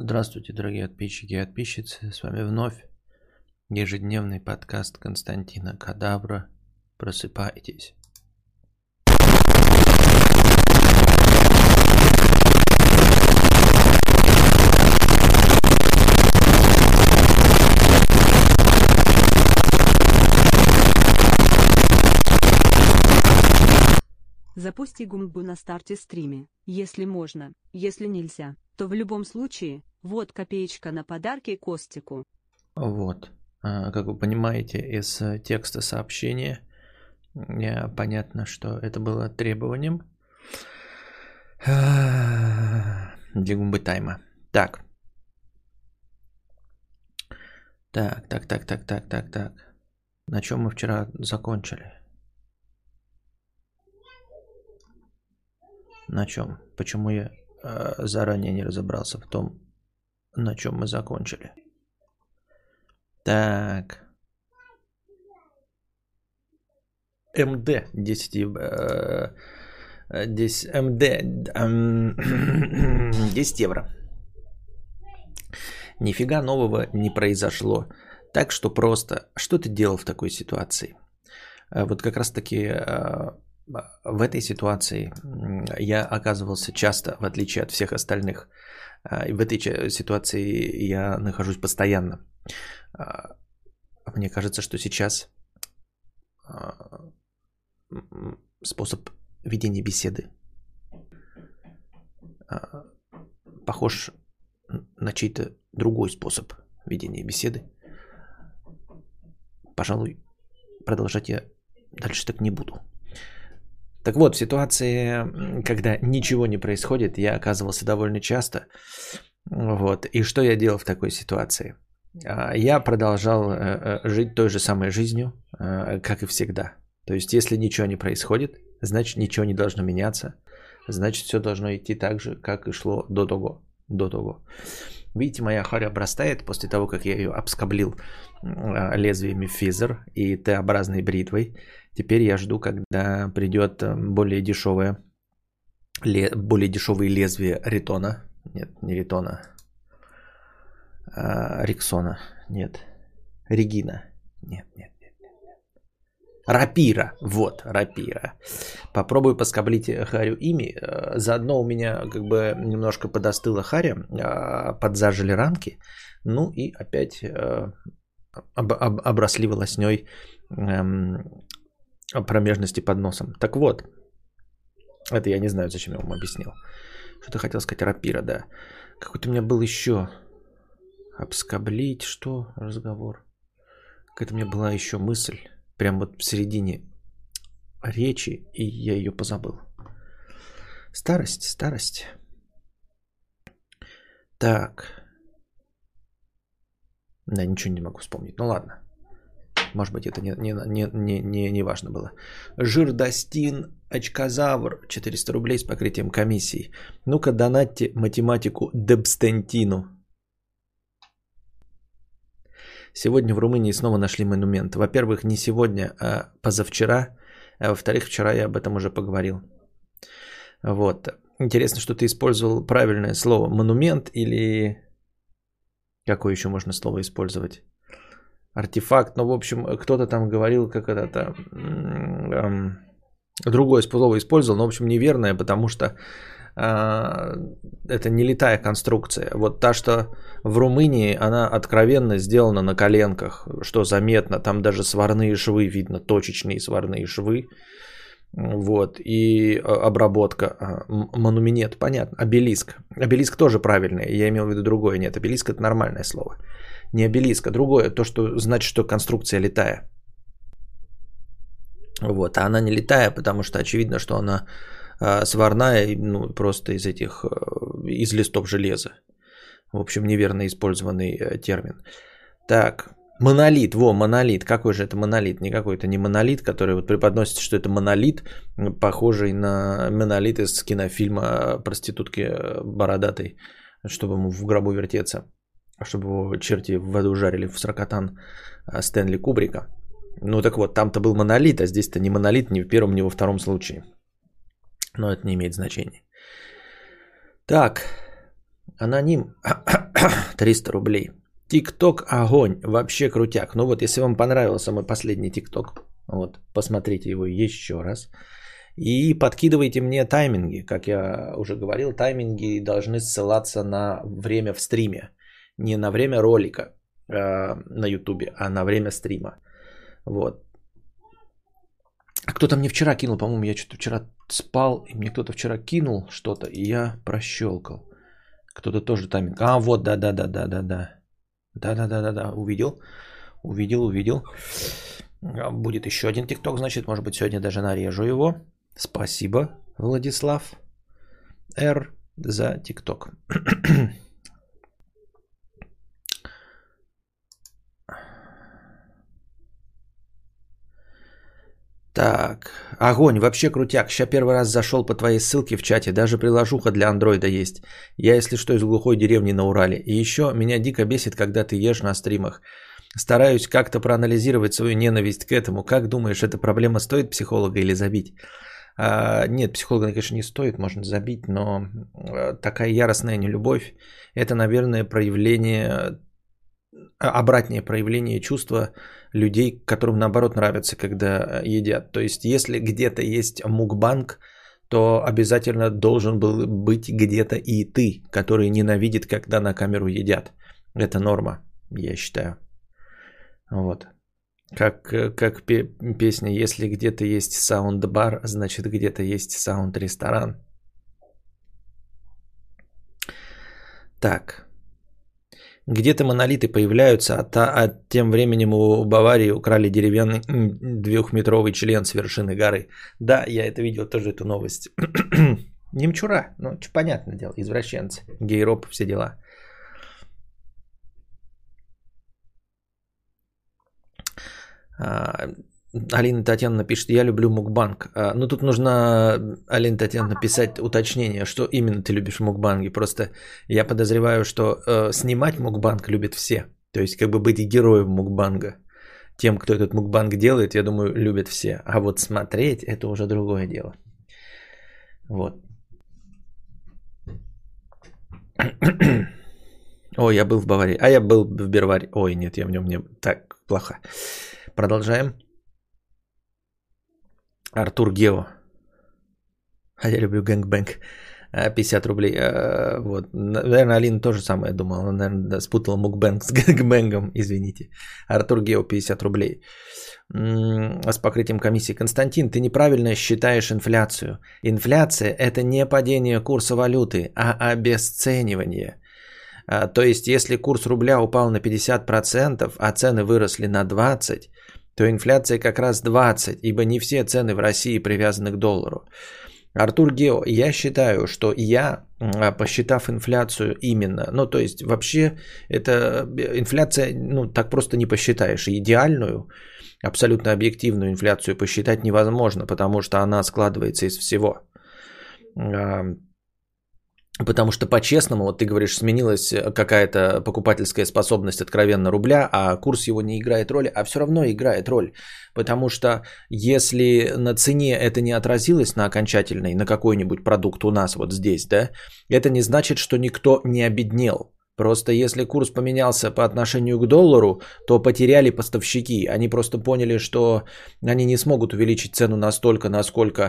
Здравствуйте, дорогие подписчики и подписчицы. С вами вновь ежедневный подкаст Константина Кадавра. Просыпайтесь. Запусти гумбу на старте стриме, если можно, если нельзя, то в любом случае, вот копеечка на подарки Костику. Вот. А, Как вы понимаете из э, текста сообщения, понятно, что это было требованием Дигумбы тайма. Так. Так, так, так, так, так, так, так. На чем мы вчера закончили? На чем? Почему я э, заранее не разобрался в том, на чем мы закончили? Так. МД 10, э, э, 10 МД эм, 10 евро. Нифига нового не произошло. Так что просто, что ты делал в такой ситуации? Э, Вот как раз таки э, в этой ситуации я оказывался часто, в отличие от всех остальных. А, И в этой ситуации я нахожусь постоянно. А, Мне кажется, что сейчас а, способ ведения беседы похож на чей-то другой способ ведения беседы. Пожалуй, продолжать я дальше так не буду. Так вот, в ситуации, когда ничего не происходит, я оказывался довольно часто. Вот. И что я делал в такой ситуации? А, Я продолжал э, э, жить той же самой жизнью, э, как и всегда. То есть, если ничего не происходит, значит, ничего не должно меняться. Значит, все должно идти так же, как и шло до того. До того. Видите, моя харя обрастает после того, как я ее обскоблил м, лезвиями физер и Т-образной бритвой. Теперь я жду, когда придет э, более дешевое, ле- более дешевые лезвия ритона. Нет, не ритона. а, Риксона. Нет. Регина. Нет, нет, нет. нет. Рапира. Вот, рапира. Попробую поскоблить Харю ими. Э, Заодно у меня как бы немножко подостыла Харя. э, Подзажили ранки. Ну и опять э, об- об- обросли волосней эм, промежности под носом. Так вот, это я не знаю, зачем я вам объяснил. Что ты хотел сказать, рапира, да. Какой-то у меня был еще обскоблить, что разговор. Какая-то у меня была еще мысль, прям вот в середине речи, и я ее позабыл. Старость, старость. Так. Да, ничего не могу вспомнить. Ну ладно. Может быть, это не, не, не, не, не, не важно было. Жирдостин, очкозавр, 400 рублей с покрытием комиссии. Ну-ка, донатьте математику Дебстентину. Сегодня в Румынии снова нашли монумент. Во-первых, не сегодня, а позавчера. А во-вторых, вчера я об этом уже поговорил. Вот. Интересно, что ты использовал правильное слово монумент или какое еще можно слово использовать? Артефакт. Ну, в общем, кто-то там говорил, как это-то... эм, другое слово использовал, но, в общем, неверное, потому что а, это не летая конструкция. Вот та, что в Румынии, она откровенно сделана на коленках, что заметно. Там даже сварные швы видно, точечные сварные швы. Вот, и а, обработка. а, Монумент, понятно. Обелиск. Обелиск тоже правильный. Я имел в виду другое. Нет, обелиск это нормальное слово. Не обелиск, а другое. То, что значит, что конструкция летая. Вот, а она не летая, потому что очевидно, что она а, сварная, ну, просто из этих, э, из листов железа. В общем, неверно использованный э, термин. Так, монолит, во, монолит. Какой же это монолит? Не какой-то не монолит, который вот преподносится, что это монолит, похожий на монолит из кинофильма проститутки э, бородатой, чтобы ему в гробу вертеться, чтобы его черти в воду жарили в сракотан э, Стэнли Кубрика. Ну так вот, там-то был монолит, а здесь-то не монолит ни в первом, ни во втором случае. Но это не имеет значения. Так, аноним. 300 рублей. Тикток огонь, вообще крутяк. Ну вот, если вам понравился мой последний тикток, вот, посмотрите его еще раз. И подкидывайте мне тайминги. Как я уже говорил, тайминги должны ссылаться на время в стриме. Не на время ролика э, на ютубе, а на время стрима. Вот. Кто-то мне вчера кинул, по-моему, я что-то вчера спал, и мне кто-то вчера кинул что-то, и я прощелкал. Кто-то тоже тайминг. А, вот, да-да-да-да-да-да. Да-да-да-да-да, увидел. Увидел, увидел. А, будет еще один тикток, значит, может быть, сегодня даже нарежу его. Спасибо, Владислав Р. за тикток. Так, огонь, вообще крутяк. Сейчас первый раз зашел по твоей ссылке в чате. Даже приложуха для андроида есть. Я, если что, из глухой деревни на Урале. И еще меня дико бесит, когда ты ешь на стримах. Стараюсь как-то проанализировать свою ненависть к этому. Как думаешь, эта проблема стоит психолога или забить? А, нет, психолога, конечно, не стоит, можно забить, но а, такая яростная нелюбовь – это, наверное, проявление, а, обратное проявление чувства людей, которым наоборот нравится, когда едят. То есть, если где-то есть мукбанг, то обязательно должен был быть где-то и ты, который ненавидит, когда на камеру едят. Это норма, я считаю. Вот. Как, как песня «Если где-то есть саунд-бар, значит где-то есть саунд-ресторан». Так. Где-то монолиты появляются, а, та, а тем временем у Баварии украли деревянный двухметровый член с вершины горы. Да, я это видел, тоже эту новость. Немчура, ну, понятное дело, извращенцы, гейроп, все дела. А, Алина Татьяна пишет, я люблю мукбанг. А, ну, тут нужно, Алина Татьяна, написать уточнение, что именно ты любишь мукбанги. Просто я подозреваю, что э, снимать мукбанг любят все. То есть, как бы быть героем мукбанга. Тем, кто этот мукбанг делает, я думаю, любят все. А вот смотреть, это уже другое дело. Вот. Ой, я был в Баварии. А я был в Берваре. Ой, нет, я в нем не... Так, плохо. Продолжаем. Артур Гео. А я люблю gangbang. 50 рублей. А, вот. Наверное, Алина тоже самое думала. Она, наверное, спутала мукбэнг с gangbang ом. Извините. Артур Гео 50 рублей. С покрытием комиссии. Константин, ты неправильно считаешь инфляцию. Инфляция – это не падение курса валюты, а обесценивание. А, то есть, если курс рубля упал на 50%, а цены выросли на 20%, то инфляция как раз 20, ибо не все цены в России привязаны к доллару. Артур Гео, я считаю, что я, а, посчитав инфляцию именно, ну то есть вообще это инфляция, ну так просто не посчитаешь. Идеальную, абсолютно объективную инфляцию посчитать невозможно, потому что она складывается из всего. Потому что по-честному, вот ты говоришь, сменилась э, какая-то покупательская способность откровенно рубля, а курс его не играет роли, а все равно играет роль. Потому что если на цене это не отразилось на окончательной, на какой-нибудь продукт у нас вот здесь, да, это не значит, что никто не обеднел. Просто если курс поменялся по отношению к доллару, то потеряли поставщики. Они просто поняли, что они не смогут увеличить цену настолько, насколько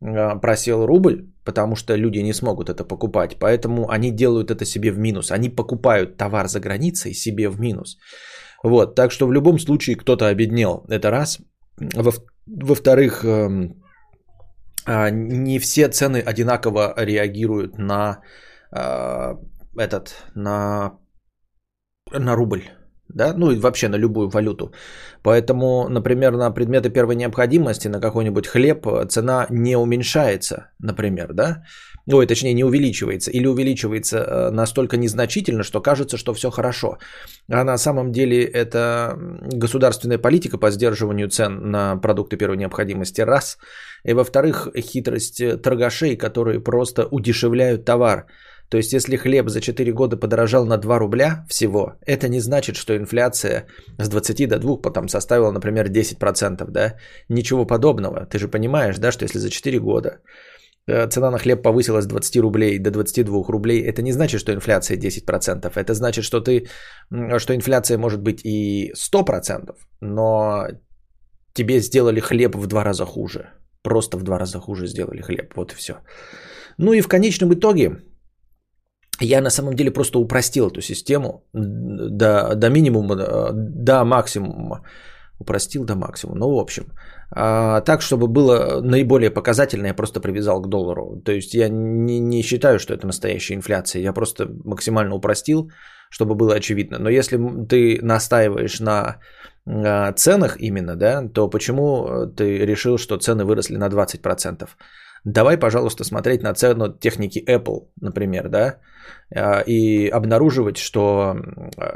а, просел рубль, потому что люди не смогут это покупать. Поэтому они делают это себе в минус. Они покупают товар за границей себе в минус. Вот, так что в любом случае кто-то обеднел. Это раз. Во- во-вторых, эм, а, не все цены одинаково реагируют на а, этот, на, на рубль. Да, ну и вообще на любую валюту. Поэтому, например, на предметы первой необходимости, на какой-нибудь хлеб цена не уменьшается, например, да, ой, точнее не увеличивается, или увеличивается э, настолько незначительно, что кажется, что все хорошо. А на самом деле это государственная политика по сдерживанию цен на продукты первой необходимости, раз. И во-вторых, хитрость торгашей, которые просто удешевляют товар. То есть, если хлеб за 4 года подорожал на 2 рубля всего, это не значит, что инфляция с 20 до 2 потом составила, например, 10%, да? Ничего подобного. Ты же понимаешь, да, что если за 4 года э, цена на хлеб повысилась с 20 рублей до 22 рублей, это не значит, что инфляция 10%. Это значит, что, ты, что инфляция может быть и 100%, но тебе сделали хлеб в два раза хуже. Просто в два раза хуже сделали хлеб. Вот и все. Ну и в конечном итоге я на самом деле просто упростил эту систему до, до минимума, до максимума. Упростил до максимума. Ну, в общем, а, так, чтобы было наиболее показательно, я просто привязал к доллару. То есть я не, не считаю, что это настоящая инфляция. Я просто максимально упростил, чтобы было очевидно. Но если ты настаиваешь на а, ценах именно, да, то почему ты решил, что цены выросли на 20%? Давай, пожалуйста, смотреть на цену техники Apple, например, да, а, и обнаруживать, что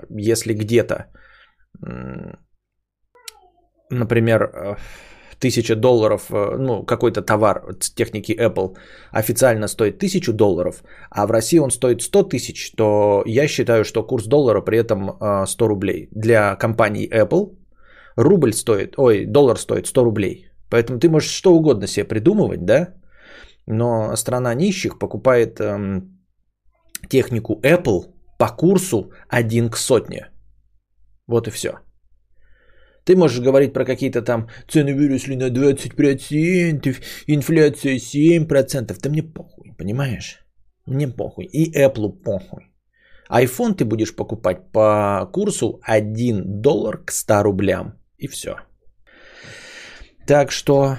если где-то, например, э, тысяча долларов, э, ну, какой-то товар техники Apple официально стоит тысячу долларов, а в России он стоит 100 тысяч, то я считаю, что курс доллара при этом 100 э, рублей. Для компании Apple рубль стоит, ой, доллар стоит 100 рублей. Поэтому ты можешь что угодно себе придумывать, да, но страна нищих покупает эм, технику Apple по курсу 1 к сотне. Вот и все. Ты можешь говорить про какие-то там цены выросли на 20%, инфляция 7%. Да мне похуй, понимаешь? Мне похуй. И Apple похуй. iPhone ты будешь покупать по курсу 1 доллар к 100 рублям. И все. Так что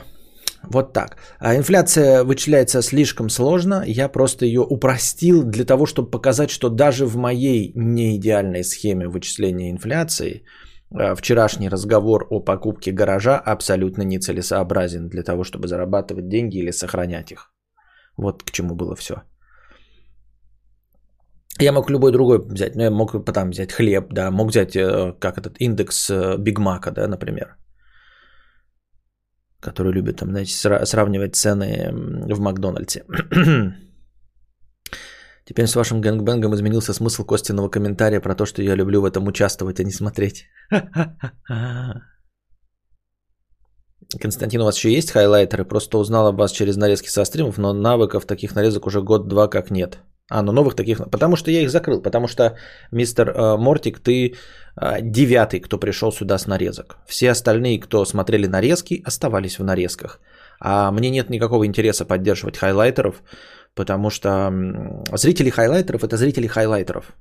вот так. А инфляция вычисляется слишком сложно. Я просто ее упростил для того, чтобы показать, что даже в моей неидеальной схеме вычисления инфляции а, вчерашний разговор о покупке гаража абсолютно нецелесообразен для того, чтобы зарабатывать деньги или сохранять их. Вот к чему было все. Я мог любой другой взять, ну я мог потом взять хлеб, да, мог взять э, как этот индекс э, Биг Мака, да, например который любит там, знаете, сравнивать цены в Макдональдсе. Теперь с вашим gangbang ом изменился смысл Костиного комментария про то, что я люблю в этом участвовать, а не смотреть. Константин, у вас еще есть хайлайтеры? Просто узнал об вас через нарезки со стримов, но навыков таких нарезок уже год-два как нет. А, ну новых таких... Потому что я их закрыл. Потому что, мистер э, Мортик, ты э, девятый, кто пришел сюда с нарезок. Все остальные, кто смотрели нарезки, оставались в нарезках. А мне нет никакого интереса поддерживать хайлайтеров, потому что зрители хайлайтеров – это зрители хайлайтеров.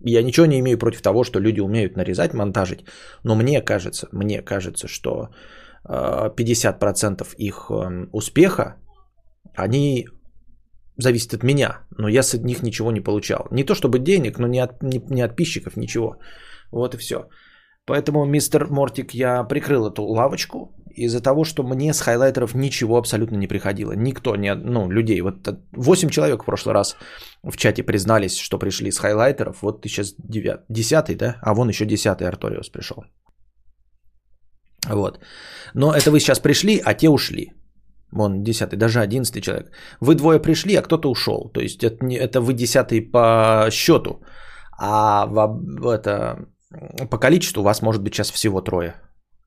Я ничего не имею против того, что люди умеют нарезать, монтажить, но мне кажется, мне кажется, что 50% э, их эм, успеха, они зависит от меня, но я с них ничего не получал. Не то чтобы денег, но не от, не, не от подписчиков, ничего. Вот и все. Поэтому, мистер Мортик, я прикрыл эту лавочку из-за того, что мне с хайлайтеров ничего абсолютно не приходило. Никто, не, ну, людей. Вот 8 человек в прошлый раз в чате признались, что пришли с хайлайтеров. Вот ты сейчас 9, 10, да? А вон еще 10 Арториус пришел. Вот. Но это вы сейчас пришли, а те ушли. Вон, десятый, даже одиннадцатый человек. Вы двое пришли, а кто-то ушел. То есть это, не, это вы десятый по счету. А в, это, по количеству у вас может быть сейчас всего трое.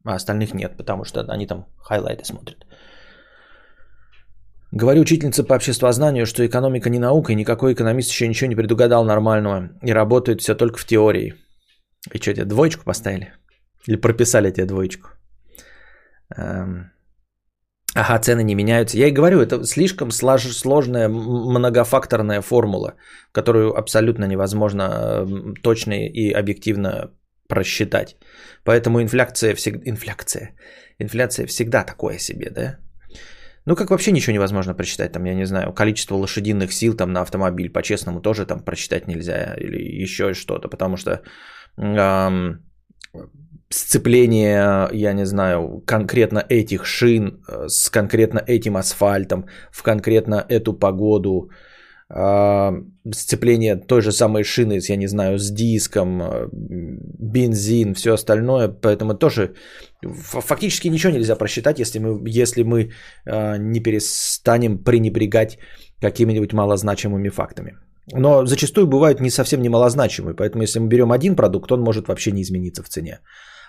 А остальных нет, потому что они там хайлайты смотрят. Говорю учительница по обществознанию, что экономика не наука, и никакой экономист еще ничего не предугадал нормального. И работает все только в теории. И что, тебе двоечку поставили? Или прописали тебе двоечку? Эм... Ага, цены не меняются. Я и говорю, это слишком слож, сложная многофакторная формула, которую абсолютно невозможно точно и объективно просчитать. Поэтому инфляция всегда... Инфляция. Инфляция всегда такое себе, да? Ну, как вообще ничего невозможно просчитать, там, я не знаю, количество лошадиных сил там на автомобиль, по-честному, тоже там просчитать нельзя, или еще что-то, потому что эм, сцепление, я не знаю, конкретно этих шин э, с конкретно этим асфальтом в конкретно эту погоду, а, сцепление той же самой шины, я не знаю, с диском, э, бензин, все остальное, поэтому тоже фактически ничего нельзя просчитать, если мы, если мы э, не перестанем пренебрегать какими-нибудь малозначимыми фактами. Но зачастую бывают не совсем немалозначимые, поэтому если мы берем один продукт, он может вообще не измениться в цене.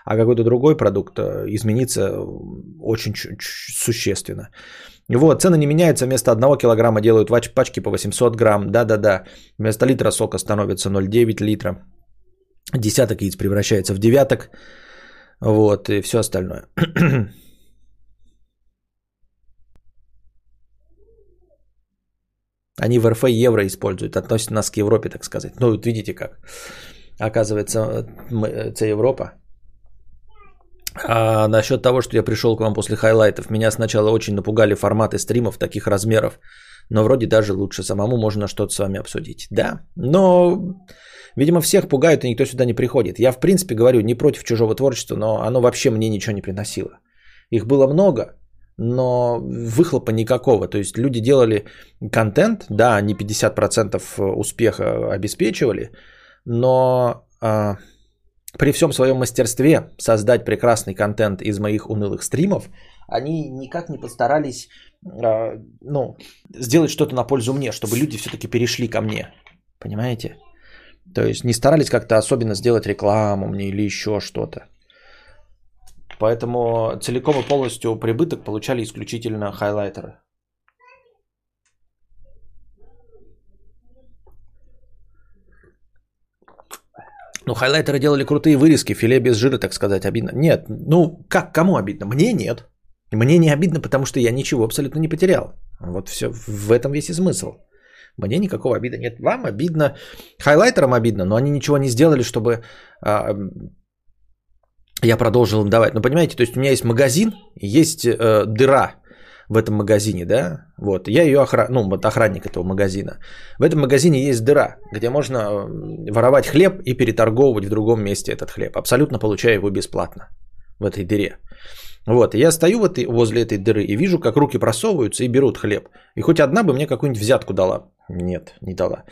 А какой-то другой продукт э, изменится очень существенно. Вот, цены не меняются, вместо 1 килограмма делают пачки по 800 грамм, да-да-да, вместо литра сока становится 0,9 литра, десяток яиц превращается в девяток, вот, и все остальное. Они в РФ евро используют, относят нас к Европе, так сказать. Ну, вот видите как. Оказывается, это Европа. А насчет того, что я пришел к вам после хайлайтов, меня сначала очень напугали форматы стримов таких размеров, но вроде даже лучше самому можно что-то с вами обсудить. Да, но, видимо, всех пугают, и никто сюда не приходит. Я, в принципе, говорю не против чужого творчества, но оно вообще мне ничего не приносило. Их было много, но выхлопа никакого. То есть люди делали контент, да, они 50% успеха обеспечивали, но а, при всем своем мастерстве создать прекрасный контент из моих унылых стримов, они никак не постарались а, ну, сделать что-то на пользу мне, чтобы люди все-таки перешли ко мне. Понимаете? То есть не старались как-то особенно сделать рекламу мне или еще что-то. Поэтому целиком и полностью прибыток получали исключительно хайлайтеры. Ну, хайлайтеры делали крутые вырезки, филе без жира, так сказать, обидно. Нет, ну, как, кому обидно? Мне нет. Мне не обидно, потому что я ничего абсолютно не потерял. Вот все, в этом весь и смысл. Мне никакого обида нет. Вам обидно, хайлайтерам обидно, но они ничего не сделали, чтобы а, я продолжил им давать. Но понимаете, то есть у меня есть магазин, есть э, дыра в этом магазине, да, вот, я ее охран... ну, вот охранник этого магазина. В этом магазине есть дыра, где можно э, воровать хлеб и переторговывать в другом месте этот хлеб, абсолютно получая его бесплатно в этой дыре. Вот, я стою в этой, возле этой дыры и вижу, как руки просовываются и берут хлеб. И хоть одна бы мне какую-нибудь взятку дала. Нет, не дала.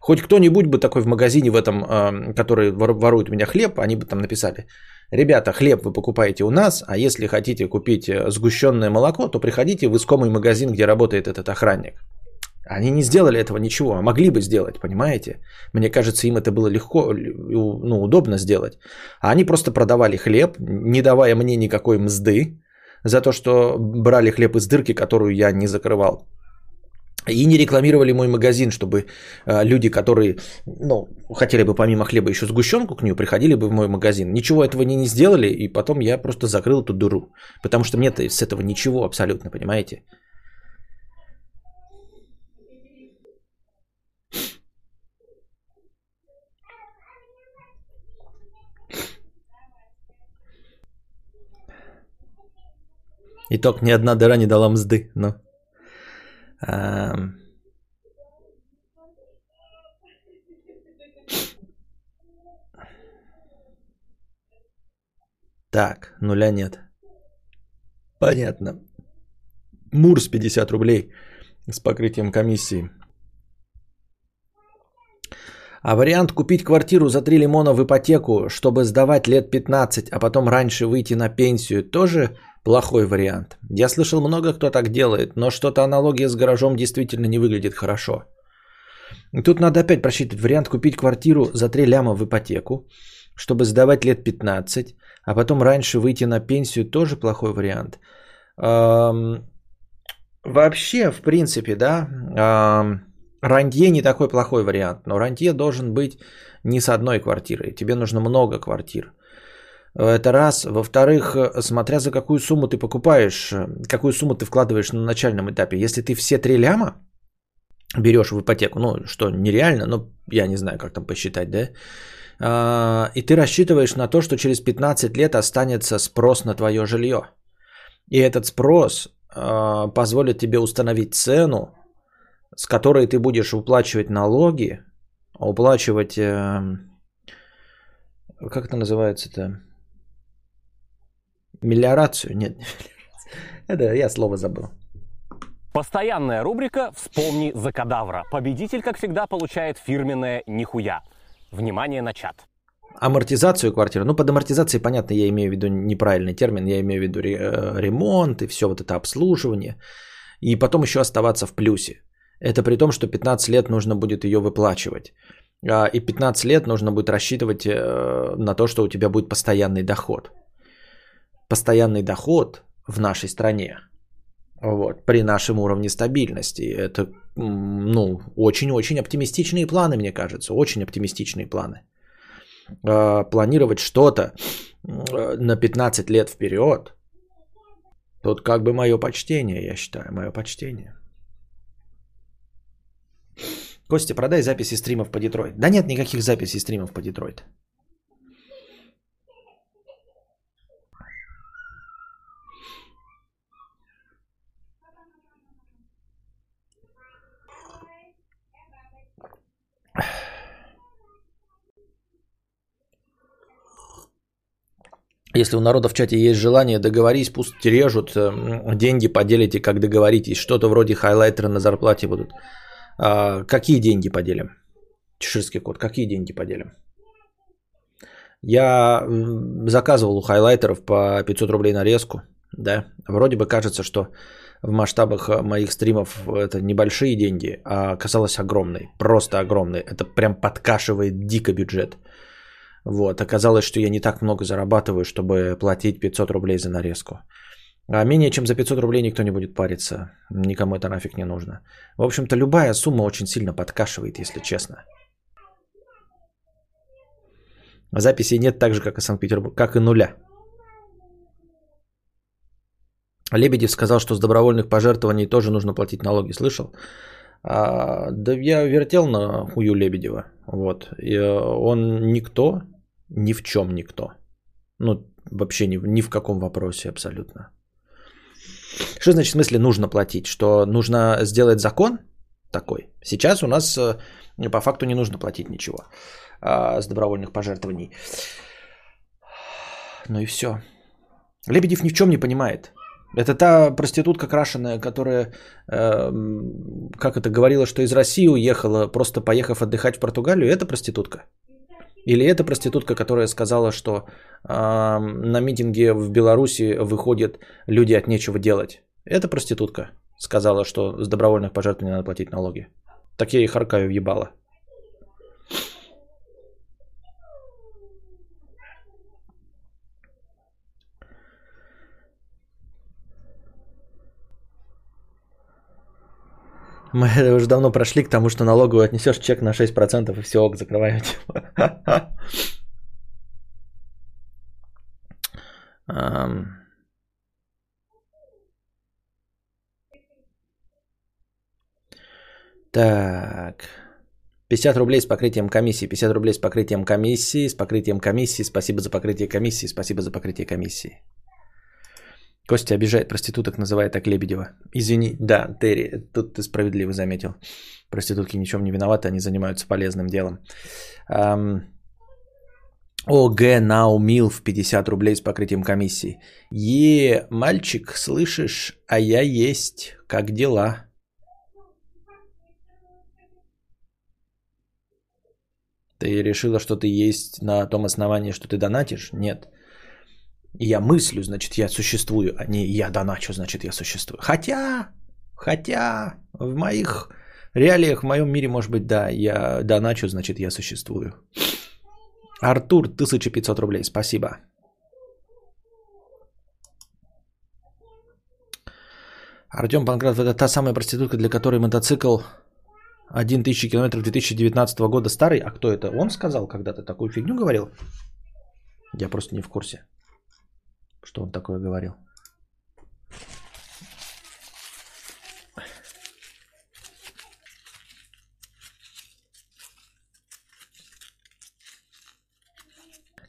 Хоть кто-нибудь бы такой в магазине в этом, э, который ворует у меня хлеб, они бы там написали – Ребята, хлеб вы покупаете у нас, а если хотите купить э, сгущенное молоко, то приходите в искомый магазин, где работает этот охранник. Они не сделали этого ничего, а могли бы сделать, понимаете? Мне кажется, им это было легко, ну, удобно сделать. А они просто продавали хлеб, не давая мне никакой мзды за то, что брали хлеб из дырки, которую я не закрывал. И не рекламировали мой магазин, чтобы э, люди, которые ну, хотели бы помимо хлеба еще сгущенку к нему, приходили бы в мой магазин. Ничего этого они не сделали, и потом я просто закрыл эту дыру. Потому что мне-то с этого ничего абсолютно, понимаете? Итог, ни одна дыра не дала мзды, но... Так, нуля нет. Понятно. Мурс 50 рублей с покрытием комиссии. А вариант купить квартиру за 3 лимона в ипотеку, чтобы сдавать лет 15, а потом раньше выйти на пенсию, тоже Плохой вариант. Я слышал много кто так делает, но что-то аналогия с гаражом действительно не выглядит хорошо. Тут надо опять просчитывать вариант купить квартиру за 3 ляма в ипотеку, чтобы сдавать лет 15, а потом раньше выйти на пенсию тоже плохой вариант. Эм, вообще, в принципе, да, эм, рантье не такой плохой вариант, но рантье должен быть не с одной квартирой, тебе нужно много квартир. Это раз. Во-вторых, смотря за какую сумму ты покупаешь, какую сумму ты вкладываешь на начальном этапе. Если ты все три ляма берешь в ипотеку, ну, что нереально, но я не знаю, как там посчитать, да, а, и ты рассчитываешь на то, что через 15 лет останется спрос на твое жилье. И этот спрос а, позволит тебе установить цену, с которой ты будешь уплачивать налоги, уплачивать, эм, как это называется-то, Мелиорацию? Нет, это я слово забыл. Постоянная рубрика «Вспомни за кадавра». Победитель, как всегда, получает фирменное «Нихуя». Внимание на чат. Амортизацию квартиры. Ну, под амортизацией, понятно, я имею в виду неправильный термин. Я имею в виду э, ремонт и все вот это обслуживание. И потом еще оставаться в плюсе. Это при том, что 15 лет нужно будет ее выплачивать. а, и 15 лет нужно будет рассчитывать э, на то, что у тебя будет постоянный доход. Постоянный доход в нашей стране, вот, при нашем уровне стабильности, это, ну, очень-очень оптимистичные планы, мне кажется, очень оптимистичные планы. А, планировать что-то на 15 лет вперед, тут как бы мое почтение, я считаю, мое почтение. Костя, продай записи стримов по Детройт. Да нет никаких записей стримов по Детройт. Если у народа в чате есть желание, договорись, пусть режут, э, деньги поделите, как договоритесь. Что-то вроде хайлайтера на зарплате будут. А, какие деньги поделим? Чеширский код, какие деньги поделим? Я заказывал у хайлайтеров по 500 рублей нарезку. Да, вроде бы кажется, что в масштабах э, моих стримов это небольшие деньги, а оказалось огромной, просто огромной. Это прям подкашивает дико бюджет. Вот, оказалось, что я не так много зарабатываю, чтобы платить 500 рублей за нарезку. А менее чем за 500 рублей никто не будет париться. Никому это нафиг не нужно. В общем-то, любая сумма очень сильно подкашивает, если честно. Записей нет так же, как и Санкт-Петербург, как и нуля. Лебедев сказал, что с добровольных пожертвований тоже нужно платить налоги. Слышал? А, да я вертел на хую Лебедева. Вот. И э, он никто, ни в чем никто. Ну, вообще ни, ни в каком вопросе абсолютно. Что значит в смысле нужно платить? Что нужно сделать закон такой? Сейчас у нас э, по факту не нужно платить ничего а, с добровольных пожертвований. Ну и все. Лебедев ни в чем не понимает. Это та проститутка крашеная, которая, э, как это, говорила, что из России уехала, просто поехав отдыхать в Португалию. Это проститутка? Или это проститутка, которая сказала, что э, на митинге в Беларуси выходят люди от нечего делать? Это проститутка сказала, что с добровольных пожертвований надо платить налоги. Так я и харкаю въебала. Мы уже давно прошли к тому, что налоговую отнесешь чек на 6% и все, ок, закрываю. Так. 50 рублей с покрытием комиссии, 50 рублей с покрытием комиссии, с покрытием комиссии, спасибо за покрытие комиссии, спасибо за покрытие комиссии. Костя обижает проституток, называет так Лебедева. Извини, да, Терри, тут ты справедливо заметил. Проститутки ничем не виноваты, они занимаются полезным делом. Um, ОГ Наумил в 50 рублей с покрытием комиссии. Е, мальчик, слышишь, а я есть. Как дела? Ты решила, что ты есть на том основании, что ты донатишь? Нет. Я мыслю, значит, я существую, а не я доначу, значит, я существую. Хотя, хотя в моих реалиях, в моем мире, может быть, да, я доначу, значит, я существую. Артур, 1500 рублей, спасибо. Артем Панкратов, это та самая проститутка, для которой мотоцикл 1000 километров 2019 года старый. А кто это? Он сказал когда-то такую фигню говорил? Я просто не в курсе. Что он такое говорил?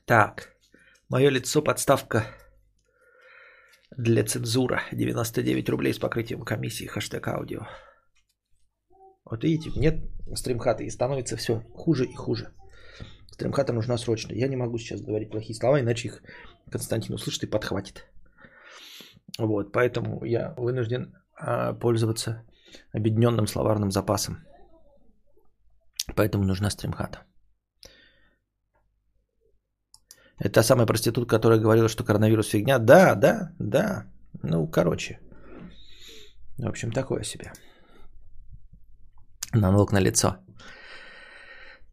Так, мое лицо подставка для цензура. 99 рублей с покрытием комиссии, хэштег аудио. Вот видите, нет стримхата и становится все хуже и хуже. Стримхата нужна срочно. Я не могу сейчас говорить плохие слова, иначе их Константин услышит и подхватит. Вот, поэтому я вынужден а, пользоваться объединенным словарным запасом. Поэтому нужна стримхата. Это та самая проститутка, которая говорила, что коронавирус фигня. Да, да, да. Ну, короче. В общем, такое себе. Налог на лицо.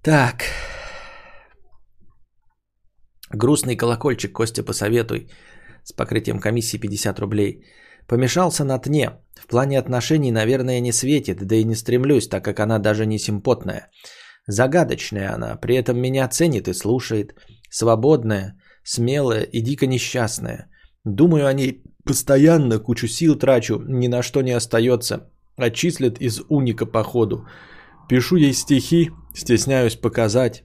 Так. Грустный колокольчик, Костя, посоветуй. С покрытием комиссии 50 рублей. Помешался на тне. В плане отношений, наверное, не светит, да и не стремлюсь, так как она даже не симпотная. Загадочная она, при этом меня ценит и слушает. Свободная, смелая и дико несчастная. Думаю о ней постоянно, кучу сил трачу, ни на что не остается. Отчислят из уника по ходу. Пишу ей стихи, стесняюсь показать.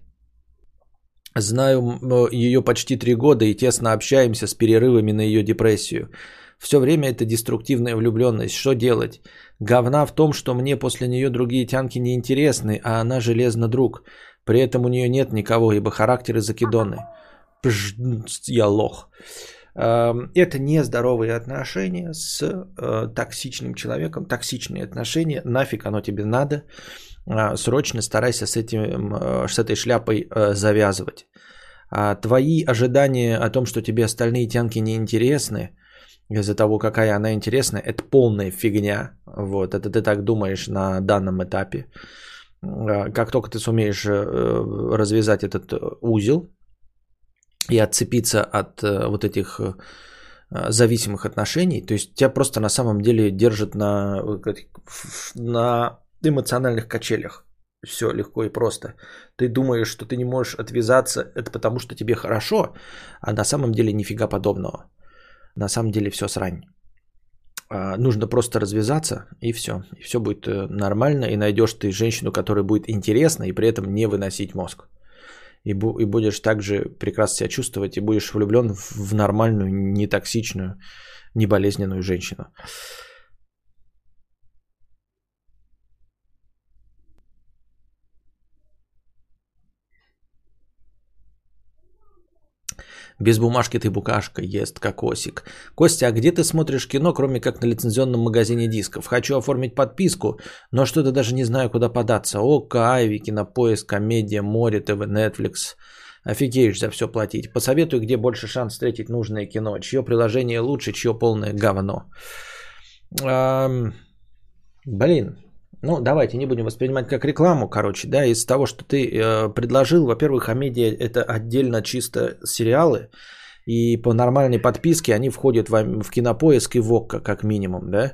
Знаю ее почти три года и тесно общаемся с перерывами на ее депрессию. Все время это деструктивная влюбленность. Что делать? Говна в том, что мне после нее другие тянки не интересны, а она железно друг. При этом у нее нет никого, ибо характеры закидоны. Пж, я лох. Эм, это нездоровые отношения с э, токсичным человеком. Токсичные отношения. Нафиг оно тебе надо. А, срочно старайся с, этим, э, с этой шляпой э, завязывать. А твои ожидания о том, что тебе остальные тянки не интересны, из-за того, какая она интересная, это полная фигня. Вот, это ты так думаешь на данном этапе. А, как только ты сумеешь э, развязать этот узел и отцепиться от вот этих зависимых отношений, то есть тебя просто на самом деле держат на, на эмоциональных качелях. Все легко и просто. Ты думаешь, что ты не можешь отвязаться, это потому что тебе хорошо, а на самом деле нифига подобного. На самом деле все срань. А, нужно просто развязаться и все. И все будет э, нормально, и найдешь ты женщину, которая будет интересна, и при этом не выносить мозг. И, бу- и будешь также прекрасно себя чувствовать, и будешь влюблен в, нормальную, нетоксичную, неболезненную женщину. Без бумажки ты букашка, ест кокосик. Костя, а где ты смотришь кино, кроме как на лицензионном магазине дисков? Хочу оформить подписку, но что-то даже не знаю, куда податься. ОК, Айви, Кинопоиск, Комедия, Море, ТВ, Netflix. Офигеешь за все платить. Посоветуй, где больше шанс встретить нужное кино. Чье приложение лучше, чье полное говно. Эм, блин, ну, давайте не будем воспринимать как рекламу, короче, да, из того, что ты э, предложил, во-первых, Амедиа это отдельно чисто сериалы, и по нормальной подписке они входят в, в кинопоиск и в ОККО, как минимум, да.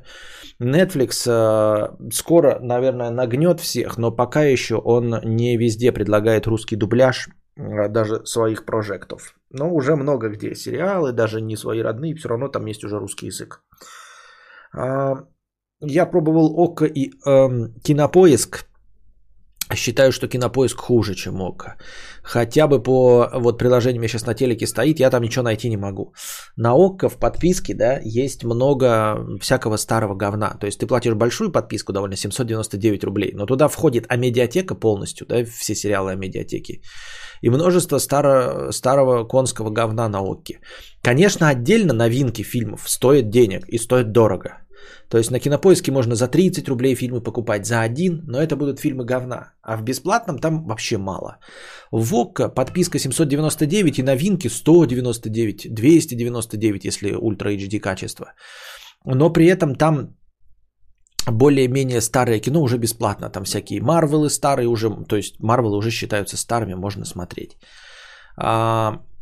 Netflix э, скоро, наверное, нагнет всех, но пока еще он не везде предлагает русский дубляж, э, даже своих прожектов. Но уже много где сериалы, даже не свои родные, все равно там есть уже русский язык. Я пробовал ОККО и э, Кинопоиск. Считаю, что Кинопоиск хуже, чем ОККО. Хотя бы по вот приложению меня сейчас на телеке стоит, я там ничего найти не могу. На ОККО в подписке, да, есть много всякого старого говна. То есть ты платишь большую подписку, довольно 799 рублей, но туда входит амедиатека полностью, да, все сериалы амедиатеки. И множество старо, старого конского говна на ОККе. Конечно, отдельно новинки фильмов стоят денег и стоят дорого. То есть на кинопоиске можно за 30 рублей фильмы покупать за один, но это будут фильмы говна. А в бесплатном там вообще мало. В ОККО подписка 799 и новинки 199, 299, если ультра HD качество. Но при этом там более-менее старое кино уже бесплатно. Там всякие Марвелы старые уже, то есть Марвелы уже считаются старыми, можно смотреть.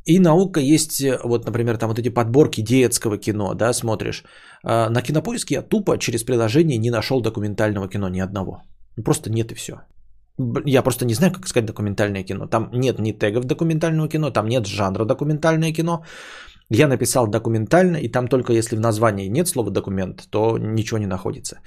И наука есть, вот, например, там вот эти подборки детского кино, да, смотришь. А, на кинопоиске я тупо через приложение не нашел документального кино ни одного. Просто нет и все. Я просто не знаю, как сказать документальное кино. Там нет ни тегов документального кино, там нет жанра документальное кино. Я написал документально, и там только если в названии нет слова документ, то ничего не находится.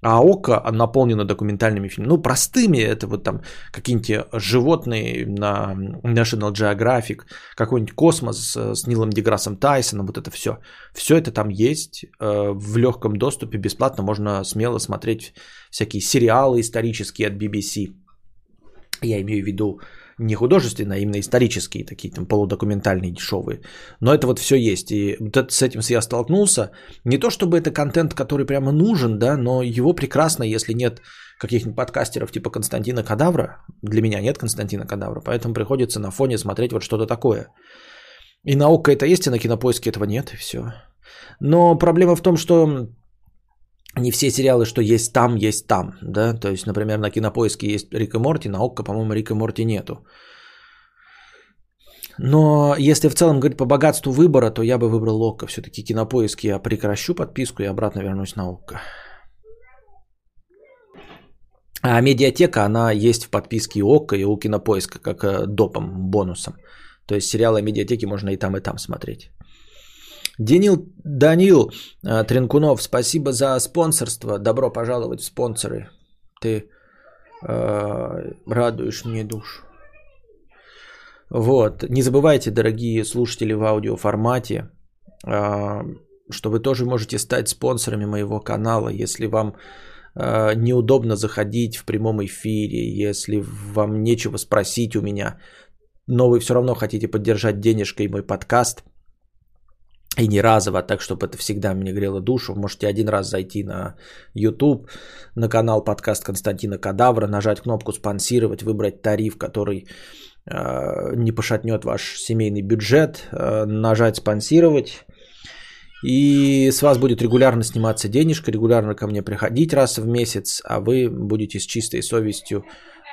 А ОКО наполнено документальными фильмами. Ну, простыми, это вот там какие-нибудь животные на National Geographic, какой-нибудь космос с Нилом Деграссом Тайсоном, вот это все. Все это там есть э, в легком доступе, бесплатно, можно смело смотреть всякие сериалы исторические от BBC. Я имею в виду не художественные, а именно исторические, такие там полудокументальные, дешевые. Но это вот все есть. И вот с этим я столкнулся. Не то чтобы это контент, который прямо нужен, да, но его прекрасно, если нет каких-нибудь подкастеров типа Константина Кадавра. Для меня нет Константина Кадавра, поэтому приходится на фоне смотреть вот что-то такое. И наука это есть, и на кинопоиске этого нет, и все. Но проблема в том, что не все сериалы, что есть там, есть там, да, то есть, например, на Кинопоиске есть Рик и Морти, на Окко, по-моему, Рик и Морти нету. Но если в целом говорить по богатству выбора, то я бы выбрал Окко. Все-таки кинопоиски я прекращу подписку и обратно вернусь на Окко. А медиатека, она есть в подписке и Окко, и у кинопоиска, как э, допом, бонусом. То есть сериалы медиатеки можно и там, и там смотреть. Денил Данил э, Тренкунов, спасибо за спонсорство. Добро пожаловать в спонсоры. Ты э, радуешь мне душу. Вот. Не забывайте, дорогие слушатели в аудиоформате, э, что вы тоже можете стать спонсорами моего канала, если вам э, неудобно заходить в прямом эфире, если вам нечего спросить у меня, но вы все равно хотите поддержать денежкой мой подкаст – и не разово, так чтобы это всегда мне грело душу. Можете один раз зайти на YouTube, на канал подкаст Константина Кадавра, нажать кнопку «Спонсировать», выбрать тариф, который э, не пошатнет ваш семейный бюджет, э, нажать «Спонсировать». И с вас будет регулярно сниматься денежка, регулярно ко мне приходить раз в месяц, а вы будете с чистой совестью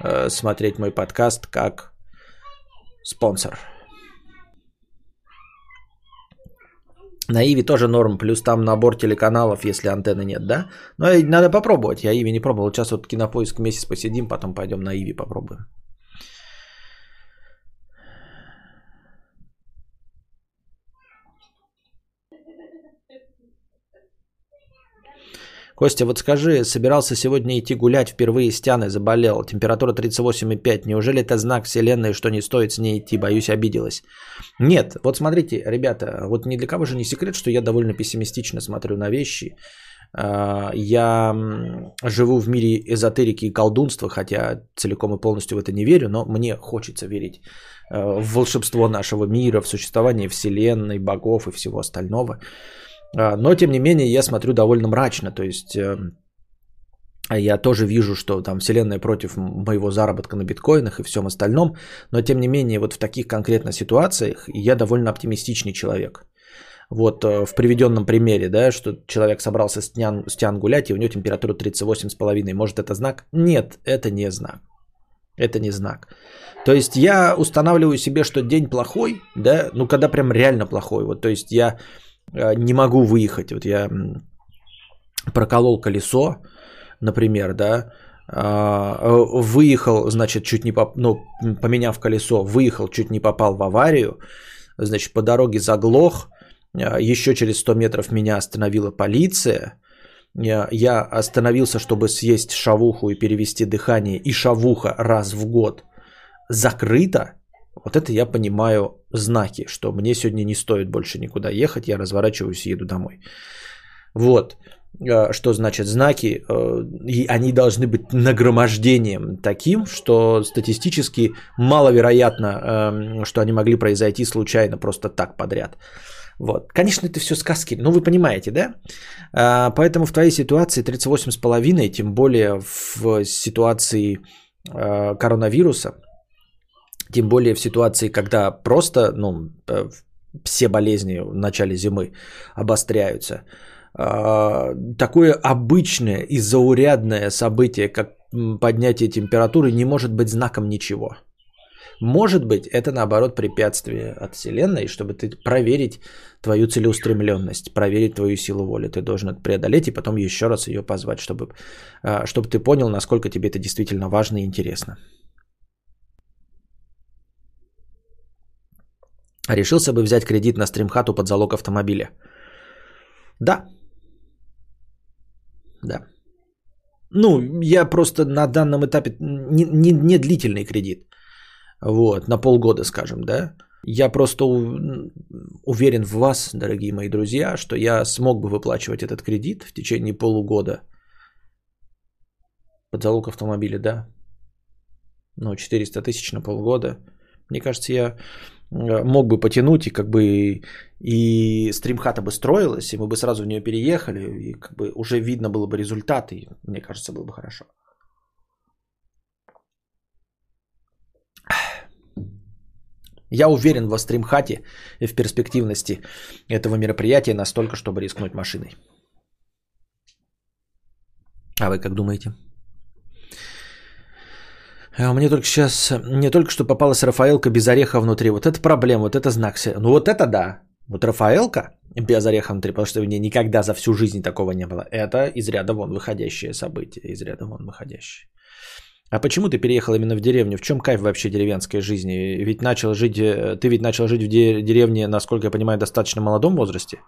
э, смотреть мой подкаст как спонсор. На Иви тоже норм, плюс там набор телеканалов, если антенны нет, да? Но надо попробовать, я Иви не пробовал. Сейчас вот кинопоиск месяц посидим, потом пойдем на Иви попробуем. Костя, вот скажи, собирался сегодня идти гулять, впервые с Тяной заболел, температура 38,5. Неужели это знак вселенной, что не стоит с ней идти? Боюсь, обиделась. Нет, вот смотрите, ребята, вот ни для кого же не секрет, что я довольно пессимистично смотрю на вещи. А, я живу в мире эзотерики и колдунства, хотя целиком и полностью в это не верю, но мне хочется верить э, в волшебство нашего мира, в существование вселенной, богов и всего остального. А, но, тем не менее, я смотрю довольно мрачно. То есть, эм, я тоже вижу, что там Вселенная против моего заработка на биткоинах и всем остальном. Но, тем не менее, вот в таких конкретно ситуациях я довольно оптимистичный человек. Вот э, в приведенном примере, да, что человек собрался с тян, с тян гулять, и у него температура 38,5. Может, это знак? Нет, это не знак. Это не знак. То есть я устанавливаю себе, что день плохой, да, ну когда прям реально плохой. Вот, то есть я не могу выехать. Вот я проколол колесо, например, да, а, э, выехал, значит, чуть не поп... ну, поменяв колесо, выехал, чуть не попал в аварию, значит, по дороге заглох, э, еще через 100 метров меня остановила полиция, я остановился, чтобы съесть шавуху и перевести дыхание, и шавуха раз в год закрыта, вот это я понимаю знаки, что мне сегодня не стоит больше никуда ехать, я разворачиваюсь и еду домой. Вот, э, что значит знаки, э, и они должны быть нагромождением таким, что статистически маловероятно, эм, что они могли произойти случайно просто так подряд. Вот. Конечно, это все сказки, но вы понимаете, да? А, поэтому в твоей ситуации 38,5, тем более в ситуации э, коронавируса – тем более в ситуации, когда просто ну, э, все болезни в начале зимы обостряются. А, такое обычное и заурядное событие, как поднятие температуры, не может быть знаком ничего. Может быть, это наоборот препятствие от Вселенной, чтобы ты проверить твою целеустремленность, проверить твою силу воли. Ты должен это преодолеть и потом еще раз ее позвать, чтобы, а, чтобы ты понял, насколько тебе это действительно важно и интересно. Решился бы взять кредит на стримхату под залог автомобиля. Да. Да. Ну, я просто на данном этапе не, не, не длительный кредит. Вот, на полгода, скажем, да. Я просто уверен в вас, дорогие мои друзья, что я смог бы выплачивать этот кредит в течение полугода. Под залог автомобиля, да. Ну, 400 тысяч на полгода. Мне кажется, я мог бы потянуть, и как бы и стримхата бы строилась, и мы бы сразу в нее переехали, и как бы уже видно было бы результат, и мне кажется, было бы хорошо. Я уверен в стримхате и в перспективности этого мероприятия настолько, чтобы рискнуть машиной. А вы как думаете? А Мне только сейчас, мне только что попалась Рафаэлка без ореха внутри. Вот это проблема, вот это знак. Ну вот это да. Вот Рафаэлка без ореха внутри, потому что у меня никогда за всю жизнь такого не было. Это из ряда вон выходящее событие, из ряда вон выходящее. А почему ты переехал именно в деревню? В чем кайф вообще деревенской жизни? Ведь начал жить, э, ты ведь начал жить в деревне, насколько я понимаю, достаточно молодом возрасте?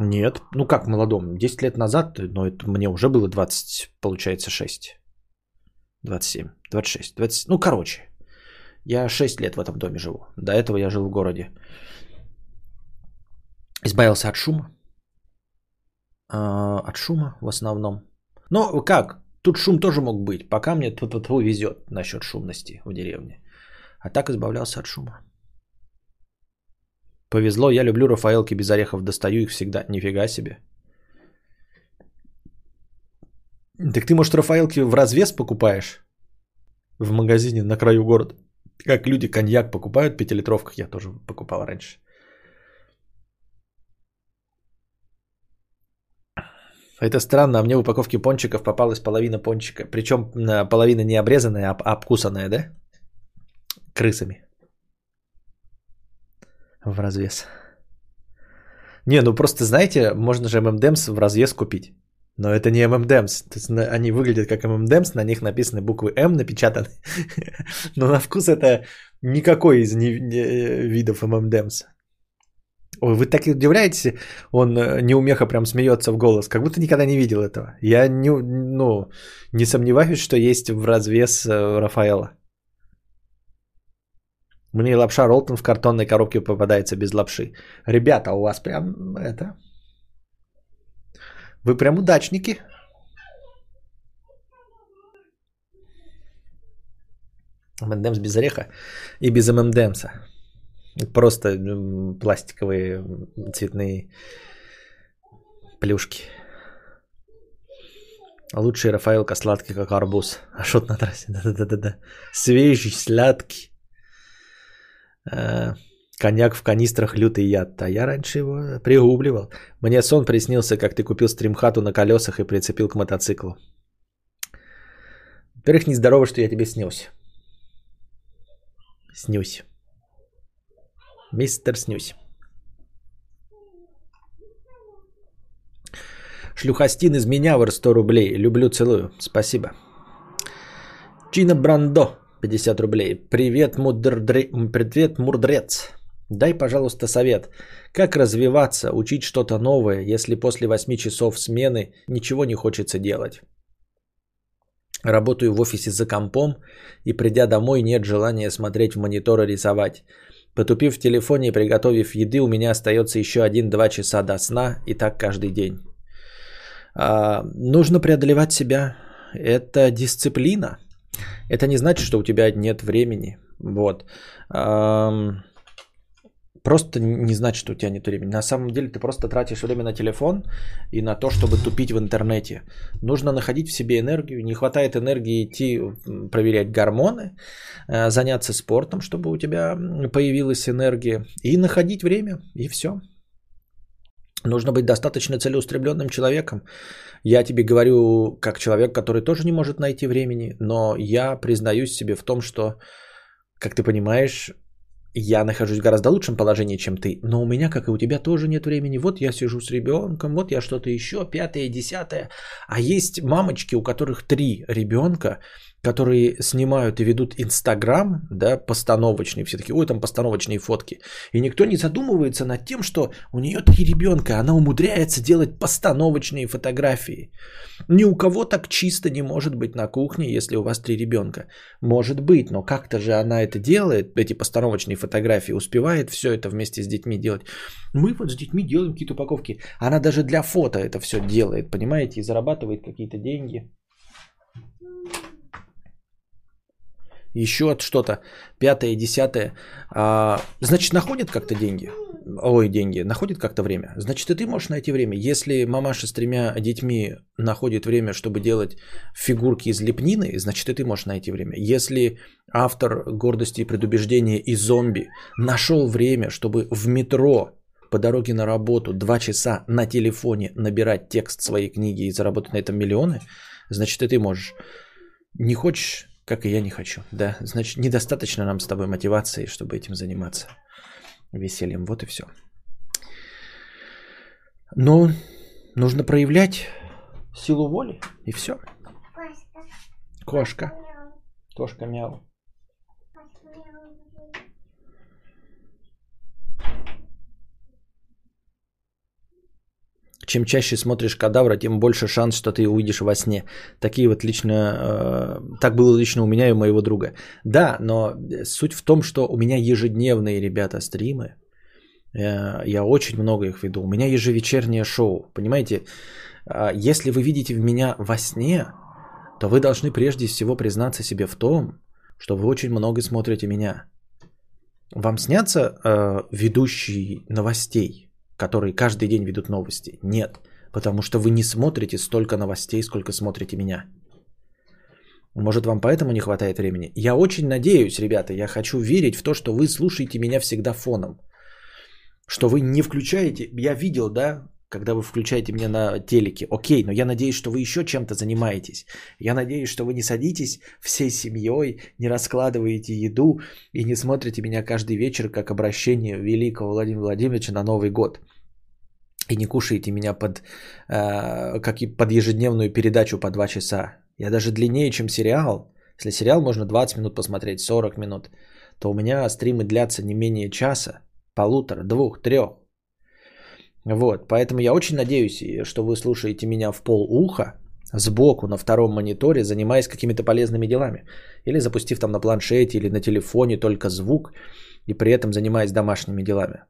Нет. Ну как молодом? 10 лет назад, но это мне уже было 20, получается, 6. 27, 26, 20, ну короче. Я 6 лет в этом доме живу. До этого я жил в городе. Избавился от шума. А, от шума в основном. Но как? Тут шум тоже мог быть. Пока мне тут везет насчет шумности в деревне. А так избавлялся от шума. Повезло, я люблю Рафаэлки без орехов, достаю их всегда. Нифига себе. Так ты, может, Рафаэлки в развес покупаешь? В магазине на краю города. Как люди коньяк покупают в пятилитровках, я тоже покупал раньше. Это странно, а мне в упаковке пончиков попалась половина пончика. Причем половина не обрезанная, а обкусанная, да? Крысами. В развес. Не, ну просто знаете, можно же ММДМС в развес купить. Но это не ММДМС. То есть они выглядят как ММДМС, на них написаны буквы М напечатаны. Но на вкус это никакой из видов ММДМС. Ой, вы так удивляетесь, он э, неумеха прям смеется в голос, как будто никогда не видел этого. Я не, ну, не сомневаюсь, что есть в развес э, Рафаэла. Мне лапша Ролтон в картонной коробке попадается без лапши. Ребята, у вас прям это... Вы прям удачники. ММДМС без ореха и без ММДМСа. Просто пластиковые цветные плюшки. Лучший Рафаэлка сладкий, как арбуз. А шот на трассе. Да-да-да-да. Свежий, сладкий. А, коньяк в канистрах лютый яд. А я раньше его пригубливал. Мне сон приснился, как ты купил стримхату на колесах и прицепил к мотоциклу. Во-первых, нездорово, что я тебе снился. Снюсь. Мистер Снюсь. Шлюхастин из Минявр 100 рублей. Люблю, целую. Спасибо. Чина Брандо 50 рублей. Привет, мудр... Привет, мурдрец. Дай, пожалуйста, совет. Как развиваться, учить что-то новое, если после 8 часов смены ничего не хочется делать? Работаю в офисе за компом, и придя домой, нет желания смотреть в монитор и рисовать. Потупив в телефоне и приготовив еды, у меня остается еще 1-2 часа до сна, и так каждый день. А, нужно преодолевать себя. Это дисциплина. Это не значит, что у тебя нет времени. Вот. А, просто не значит, что у тебя нет времени. На самом деле ты просто тратишь время на телефон и на то, чтобы тупить в интернете. Нужно находить в себе энергию. Не хватает энергии идти проверять гормоны, э, заняться спортом, чтобы у тебя появилась энергия. И находить время, и все. Нужно быть достаточно целеустремленным человеком. Я тебе говорю как человек, который тоже не может найти времени, но я признаюсь себе в том, что, как ты понимаешь, я нахожусь в гораздо лучшем положении, чем ты, но у меня, как и у тебя, тоже нет времени. Вот я сижу с ребенком, вот я что-то еще, пятое, десятое. А есть мамочки, у которых три ребенка, которые снимают и ведут Инстаграм, да, постановочные, все такие, ой, там постановочные фотки. И никто не задумывается над тем, что у нее три ребенка, она умудряется делать постановочные фотографии. Ни у кого так чисто не может быть на кухне, если у вас три ребенка. Может быть, но как-то же она это делает, эти постановочные фотографии, успевает все это вместе с детьми делать. Мы вот с детьми делаем какие-то упаковки. Она даже для фото это все делает, понимаете, и зарабатывает какие-то деньги. Еще от что-то, пятое, десятое. А, значит, находит как-то деньги. Ой, деньги, находит как-то время. Значит, и ты можешь найти время. Если мамаша с тремя детьми находит время, чтобы делать фигурки из лепнины, значит, и ты можешь найти время. Если автор гордости и предубеждения и зомби нашел время, чтобы в метро по дороге на работу два часа на телефоне набирать текст своей книги и заработать на этом миллионы, значит, и ты можешь. Не хочешь, как и я не хочу. Да, значит, недостаточно нам с тобой мотивации, чтобы этим заниматься весельем. Вот и все. Но нужно проявлять силу воли, и все. Кошка. Кошка мяу. Чем чаще смотришь кадавра, тем больше шанс, что ты увидишь во сне. Такие вот лично, э, так было лично у меня и у моего друга. Да, но суть в том, что у меня ежедневные, ребята, стримы. Э, я очень много их веду. У меня ежевечернее шоу. Понимаете, э, если вы видите в меня во сне, то вы должны прежде всего признаться себе в том, что вы очень много смотрите меня. Вам снятся э, ведущие новостей, которые каждый день ведут новости? Нет, потому что вы не смотрите столько новостей, сколько смотрите меня. Может, вам поэтому не хватает времени? Я очень надеюсь, ребята, я хочу верить в то, что вы слушаете меня всегда фоном. Что вы не включаете, я видел, да, когда вы включаете меня на телеке. Окей, но я надеюсь, что вы еще чем-то занимаетесь. Я надеюсь, что вы не садитесь всей семьей, не раскладываете еду и не смотрите меня каждый вечер как обращение великого Владимира Владимировича на Новый год. И не кушаете меня под, э, как и под ежедневную передачу по 2 часа. Я даже длиннее, чем сериал. Если сериал можно 20 минут посмотреть, 40 минут, то у меня стримы длятся не менее часа, полутора, двух, трех. Вот, поэтому я очень надеюсь, что вы слушаете меня в пол уха, сбоку на втором мониторе, занимаясь какими-то полезными делами. Или запустив там на планшете или на телефоне только звук, и при этом занимаясь домашними делами.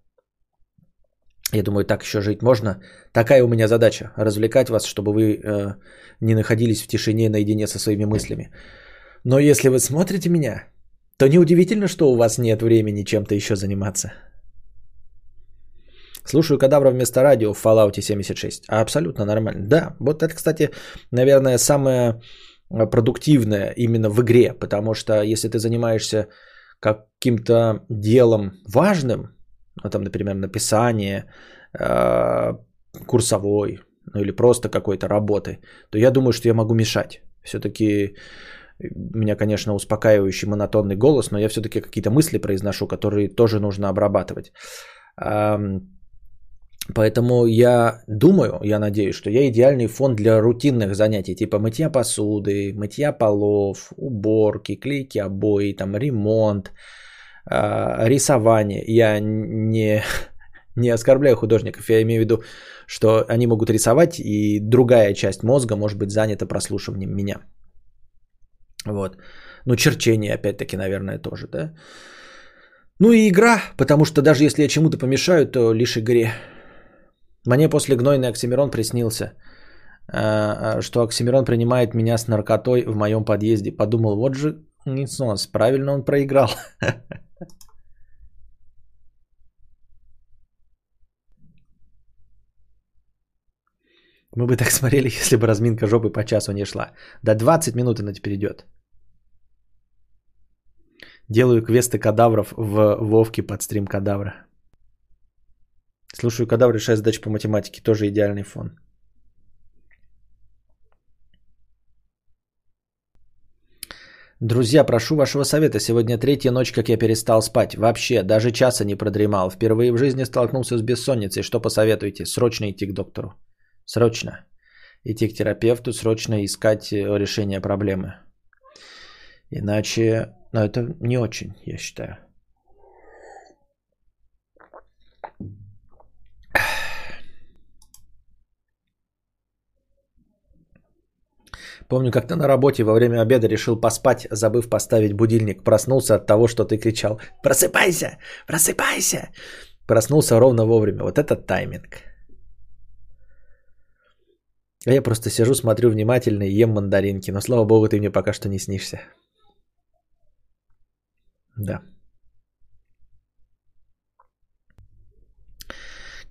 Я думаю, так еще жить можно. Такая у меня задача – развлекать вас, чтобы вы э, не находились в тишине наедине со своими мыслями. Но если вы смотрите меня, то неудивительно, что у вас нет времени чем-то еще заниматься. Слушаю кадавра вместо радио в Fallout 76. Абсолютно нормально. Да, вот это, кстати, наверное, самое продуктивное именно в игре, потому что если ты занимаешься каким-то делом важным, ну, там, например, написание э, курсовой, ну или просто какой-то работы, то я думаю, что я могу мешать. Все-таки у меня, конечно, успокаивающий монотонный голос, но я все-таки какие-то мысли произношу, которые тоже нужно обрабатывать. Поэтому я думаю, я надеюсь, что я идеальный фон для рутинных занятий, типа мытья посуды, мытья полов, уборки, клейки обои, там ремонт, э, рисование. Я не, не оскорбляю художников, я имею в виду, что они могут рисовать, и другая часть мозга может быть занята прослушиванием меня. Вот. Ну, черчение, опять-таки, наверное, тоже, да. Ну и игра, потому что даже если я чему-то помешаю, то лишь игре. Мне после гнойный Оксимирон приснился, э, что Оксимирон принимает меня с наркотой в моем подъезде. Подумал, вот же Нисонс, правильно он проиграл. Мы бы так смотрели, если бы разминка жопы по часу не шла. До 20 минут она теперь идет. Делаю квесты кадавров в Вовке под стрим кадавра. Слушаю кадавр, решаю задачи по математике. Тоже идеальный фон. Друзья, прошу вашего совета. Сегодня третья ночь, как я перестал спать. Вообще, даже часа не продремал. Впервые в жизни столкнулся с бессонницей. Что посоветуете? Срочно идти к доктору. Срочно. Идти к терапевту, срочно искать э, решение проблемы. Иначе, ну это не очень, я считаю. Помню, как-то на работе во время обеда решил поспать, забыв поставить будильник. Проснулся от того, что ты кричал «Просыпайся! Просыпайся!» Проснулся ровно вовремя. Вот это тайминг. А я просто сижу, смотрю внимательно и ем мандаринки. Но слава богу, ты мне пока что не снишься. Да.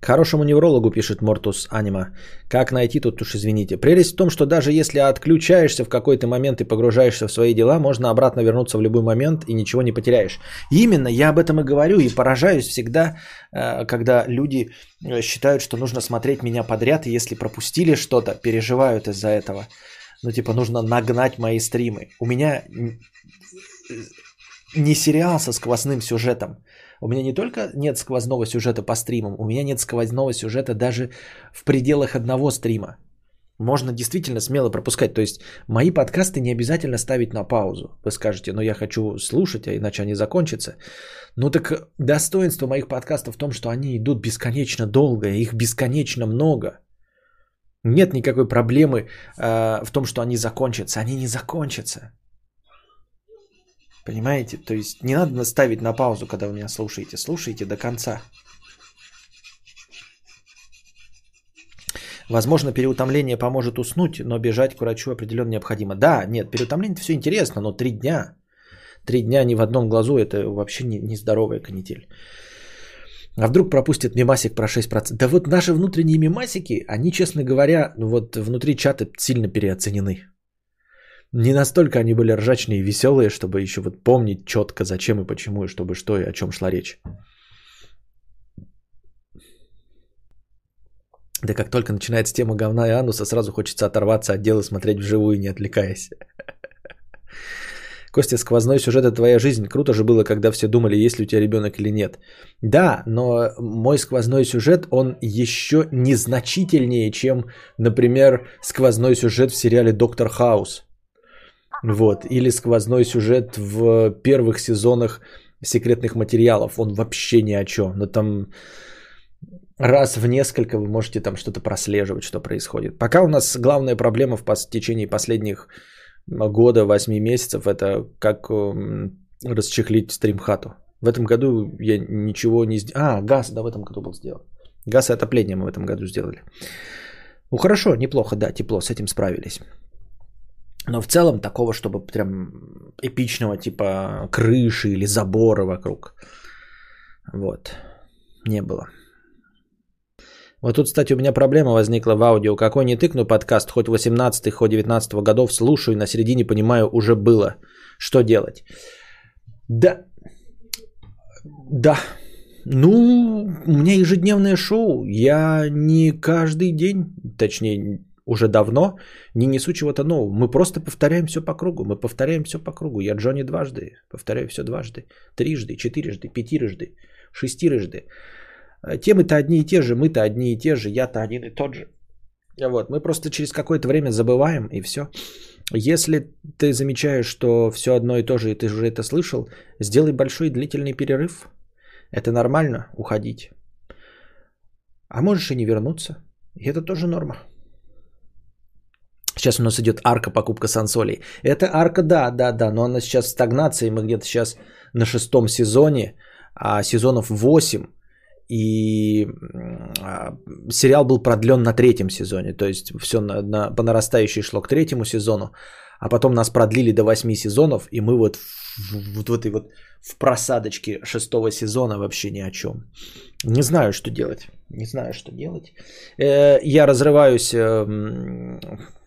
Хорошему неврологу, пишет Мортус Анима. Как найти тут уж извините. Прелесть в том, что даже если отключаешься в какой-то момент и погружаешься в свои дела, можно обратно вернуться в любой момент и ничего не потеряешь. Именно, я об этом и говорю, и поражаюсь всегда, э, когда люди э, считают, что нужно смотреть меня подряд, и если пропустили что-то, переживают из-за этого. Ну, типа, нужно нагнать мои стримы. У меня не сериал со сквозным сюжетом. У меня не только нет сквозного сюжета по стримам, у меня нет сквозного сюжета даже в пределах одного стрима. Можно действительно смело пропускать. То есть мои подкасты не обязательно ставить на паузу. Вы скажете, ну я хочу слушать, а иначе они закончатся. Ну так достоинство моих подкастов в том, что они идут бесконечно долго, их бесконечно много. Нет никакой проблемы э, в том, что они закончатся. Они не закончатся. Понимаете? То есть не надо наставить на паузу, когда вы меня слушаете. Слушайте до конца. Возможно, переутомление поможет уснуть, но бежать к врачу определенно необходимо. Да, нет, переутомление все интересно, но три дня. Три дня ни в одном глазу это вообще не, не здоровая канитель. А вдруг пропустят мимасик про 6%? Да вот наши внутренние мимасики, они, честно говоря, вот внутри чата сильно переоценены. Не настолько они были ржачные и веселые, чтобы еще вот помнить четко, зачем и почему, и чтобы что и о чем шла речь. Да как только начинается тема говна и ануса, сразу хочется оторваться от дела, смотреть вживую, не отвлекаясь. Костя, сквозной сюжет – это твоя жизнь. Круто же было, когда все думали, есть ли у тебя ребенок или нет. Да, но мой сквозной сюжет, он еще незначительнее, чем, например, сквозной сюжет в сериале «Доктор Хаус». Вот. Или сквозной сюжет в первых сезонах секретных материалов. Он вообще ни о чем. Но там раз в несколько вы можете там что-то прослеживать, что происходит. Пока у нас главная проблема в течение последних года, 8 месяцев, это как расчехлить стримхату. В этом году я ничего не сделал. А, газ, да, в этом году был сделан. Газ и отопление мы в этом году сделали. Ну хорошо, неплохо, да, тепло, с этим справились. Но в целом такого, чтобы прям эпичного типа крыши или забора вокруг. Вот. Не было. Вот тут, кстати, у меня проблема возникла в аудио. Какой не тыкну подкаст, хоть 18 хоть 19 годов слушаю, на середине понимаю, уже было. Что делать? Да. Да. Ну, у меня ежедневное шоу. Я не каждый день, точнее, уже давно не несу чего-то нового. Мы просто повторяем все по кругу. Мы повторяем все по кругу. Я Джонни дважды, повторяю все дважды, трижды, четырежды, пятирежды, шестирежды. Темы-то одни и те же, мы-то одни и те же, я-то один и тот же. Вот, мы просто через какое-то время забываем и все. Если ты замечаешь, что все одно и то же, и ты уже это слышал, сделай большой длительный перерыв. Это нормально, уходить. А можешь и не вернуться. И это тоже норма. Сейчас у нас идет арка покупка сансолей. Это арка, да, да, да, но она сейчас в стагнации. Мы где-то сейчас на шестом сезоне, а сезонов 8. И а, сериал был продлен на третьем сезоне. То есть все на, на, по нарастающей шло к третьему сезону. А потом нас продлили до восьми сезонов. И мы вот в, вот в этой вот в просадочке шестого сезона вообще ни о чем. Не знаю, что делать. Не знаю, что делать. Э, я разрываюсь эм,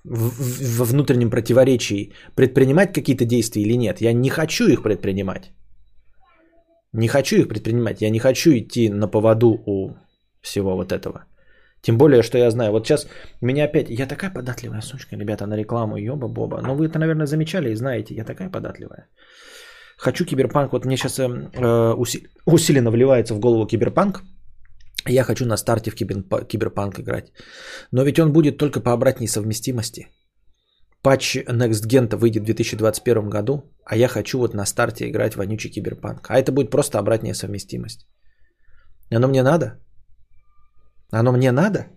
во внутреннем противоречии предпринимать какие-то действия или нет. Я не хочу их предпринимать. Не хочу их предпринимать. Я не хочу идти на поводу у всего вот этого. Тем более, что я знаю, вот сейчас меня опять... Я такая податливая сучка, ребята, на рекламу, ёба-боба. Но вы это, наверное, замечали и знаете, я такая податливая. Хочу киберпанк. Вот мне сейчас э, э усиленно вливается в голову киберпанк. Я хочу на старте в киберпанк играть. Но ведь он будет только по обратной совместимости. Патч Next Gen выйдет в 2021 году, а я хочу вот на старте играть вонючий киберпанк. А это будет просто обратная совместимость. Оно мне надо? Оно мне надо?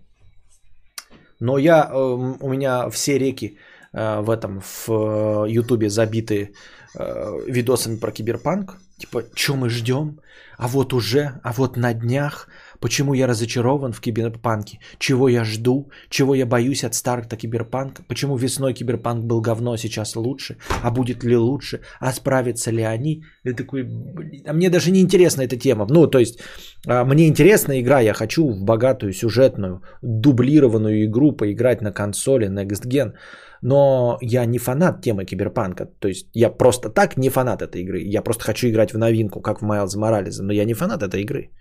Но я, э, у меня все реки э, в этом, в Ютубе забиты э, видосами про киберпанк. Типа, что мы ждем? А вот уже, а вот на днях, почему я разочарован в киберпанке, чего я жду, чего я боюсь от старта киберпанка, почему весной киберпанк был говно, а сейчас лучше, а будет ли лучше, а справятся ли они. Я такой, блин, а мне даже не интересна эта тема. Ну, то есть, а, мне интересна игра, я хочу в богатую, сюжетную, дублированную игру поиграть на консоли Next Gen, но я не фанат темы киберпанка. То есть я просто так не фанат этой игры. Я просто хочу играть в новинку, как в Майлз Морализа, но я не фанат этой игры.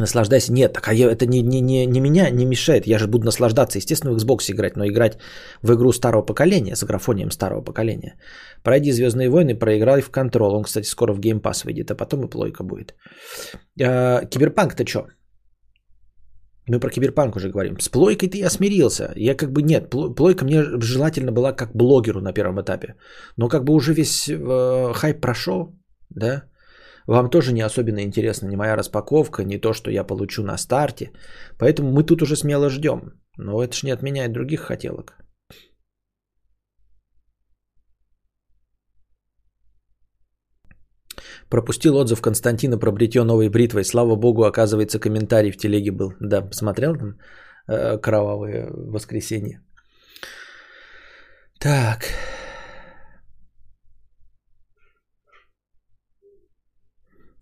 Наслаждайся. Нет, так а я, это не, не, не, не меня не мешает. Я же буду наслаждаться, естественно, в Xbox играть, но играть в игру старого поколения, с графонием старого поколения. Пройди Звездные войны, проиграй в Control. Он, кстати, скоро в Game Pass выйдет, а потом и плойка будет. А, киберпанк-то что? Мы про киберпанк уже говорим. С плойкой-то я смирился. Я как бы нет, плойка мне желательно была как блогеру на первом этапе. Но как бы уже весь э, хайп прошел, да. Вам тоже не особенно интересна ни моя распаковка, ни то, что я получу на старте. Поэтому мы тут уже смело ждем. Но это ж не отменяет других хотелок. Пропустил отзыв Константина про бритье новой бритвой. Слава богу, оказывается, комментарий в телеге был. Да, посмотрел там э, воскресенье. Так.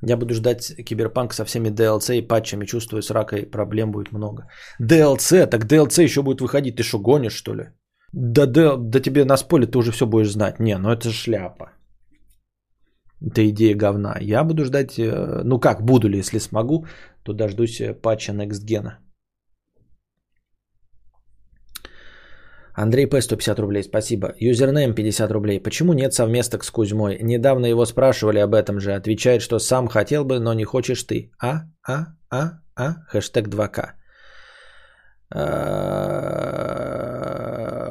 Я буду ждать Киберпанк со всеми DLC и патчами. Чувствую, с ракой проблем будет много. DLC? Так DLC еще будет выходить. Ты что, гонишь, что ли? Да, да, да тебе на споле ты уже все будешь знать. Не, ну это шляпа. Это идея говна. Я буду ждать, э, ну как, буду ли, если смогу, то дождусь э, патча Next Gen. Андрей П. 150 рублей, спасибо. Юзернейм 50 рублей. Почему нет совместок с Кузьмой? Недавно его спрашивали об этом же. Отвечает, что сам хотел бы, но не хочешь ты. А? А? А? А? Хэштег 2К. А,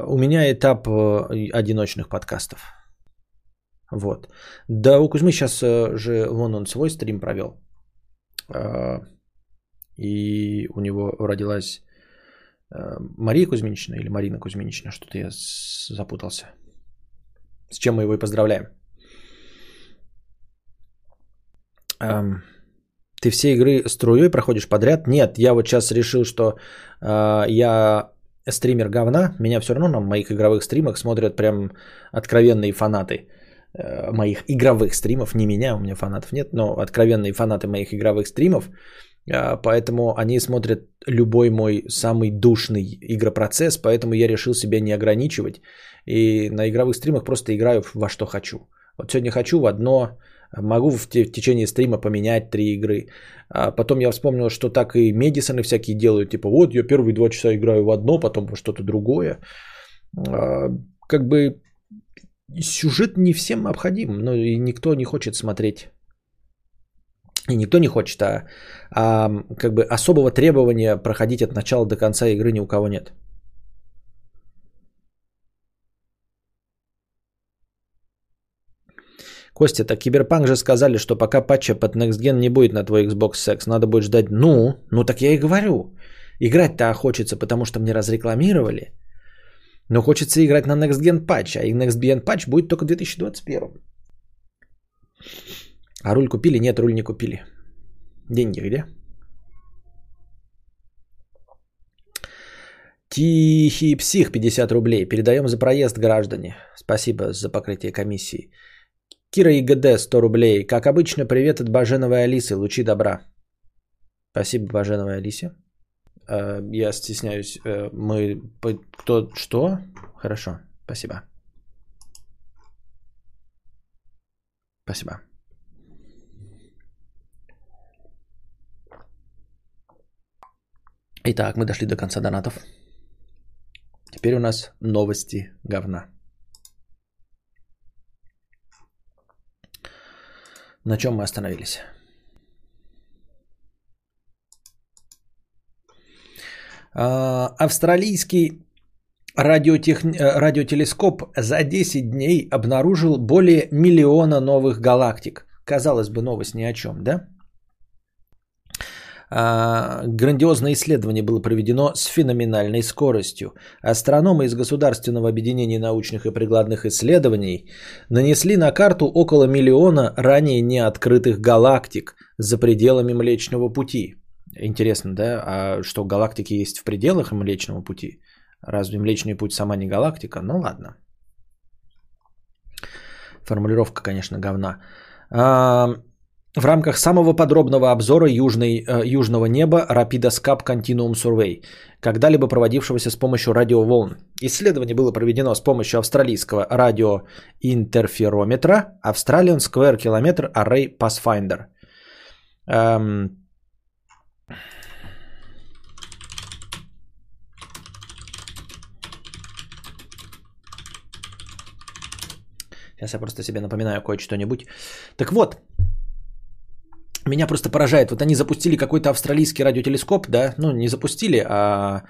у меня этап э, одиночных подкастов. Вот. Да, у Кузьмы сейчас э, же вон он свой стрим провел. А, и у него родилась Мария Кузьминична или Марина Кузьминична, что-то я запутался. С чем мы его и поздравляем. Ты все игры струей проходишь подряд? Нет, я вот сейчас решил, что э, я стример говна. Меня все равно на моих игровых стримах смотрят прям откровенные фанаты. Э, моих игровых стримов, не меня, у меня фанатов нет, но откровенные фанаты моих игровых стримов, поэтому они смотрят любой мой самый душный игропроцесс, поэтому я решил себя не ограничивать и на игровых стримах просто играю во что хочу. Вот сегодня хочу в одно, могу в течение стрима поменять три игры. А потом я вспомнил, что так и Медисоны всякие делают, типа вот я первые два часа играю в одно, потом во что-то другое. А, как бы сюжет не всем необходим, но и никто не хочет смотреть. И никто не хочет, а, а как бы особого требования проходить от начала до конца игры ни у кого нет. Костя, так Киберпанк же сказали, что пока патча под Next Gen не будет на твой Xbox Sex, надо будет ждать. Ну, ну так я и говорю. Играть-то хочется, потому что мне разрекламировали. Но хочется играть на Next Gen Patch, а Next Gen Patch будет только в 2021. А руль купили? Нет, руль не купили. Деньги где? Тихий псих 50 рублей. Передаем за проезд граждане. Спасибо за покрытие комиссии. Кира ИГД 100 рублей. Как обычно, привет от Баженовой Алисы. Лучи добра. Спасибо, Баженовой Алисе. Э, я стесняюсь. Э, мы... Кто... Что? Хорошо. Спасибо. Спасибо. Итак, мы дошли до конца донатов. Теперь у нас новости говна. На чем мы остановились? А, австралийский радиотех... Э, радиотелескоп за 10 дней обнаружил более миллиона новых галактик. Казалось бы, новость ни о чем, да? А, грандиозное исследование было проведено с феноменальной скоростью. Астрономы из Государственного объединения научных и прикладных исследований нанесли на карту около миллиона ранее не открытых галактик за пределами Млечного Пути. Интересно, да? А что, галактики есть в пределах Млечного Пути? Разве Млечный Путь сама не галактика? Ну ладно. Формулировка, конечно, говна. В рамках самого подробного обзора южной, э, южного неба Rapidoscope Continuum Survey, когда-либо проводившегося с помощью радиоволн. Исследование было проведено с помощью австралийского радиоинтерферометра Australian Square Kilometer Array Pathfinder. Эм... Сейчас я просто себе напоминаю кое-что-нибудь. Так вот, меня просто поражает. Вот они запустили какой-то австралийский радиотелескоп, да, ну не запустили, а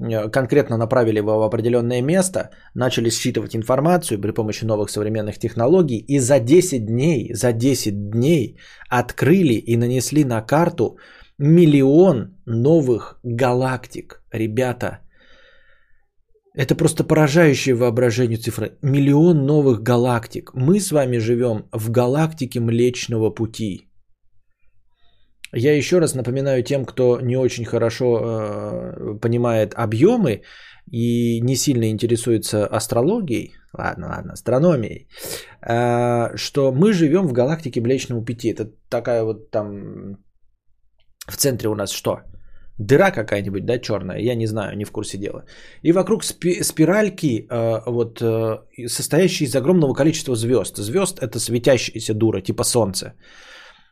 э, конкретно направили его в определенное место, начали считывать информацию при помощи новых современных технологий, и за 10 дней, за 10 дней открыли и нанесли на карту миллион новых галактик. Ребята, это просто поражающее воображение цифры. Миллион новых галактик. Мы с вами живем в галактике Млечного Пути. Я еще раз напоминаю тем, кто не очень хорошо э, понимает объемы и не сильно интересуется астрологией, ладно, ладно, астрономией, э, что мы живем в галактике Млечного Пути. Это такая вот там в центре у нас что? Дыра какая-нибудь, да, черная, я не знаю, не в курсе дела. И вокруг спи- спиральки, э, вот, э, состоящие из огромного количества звезд. Звезд это светящаяся дура, типа Солнце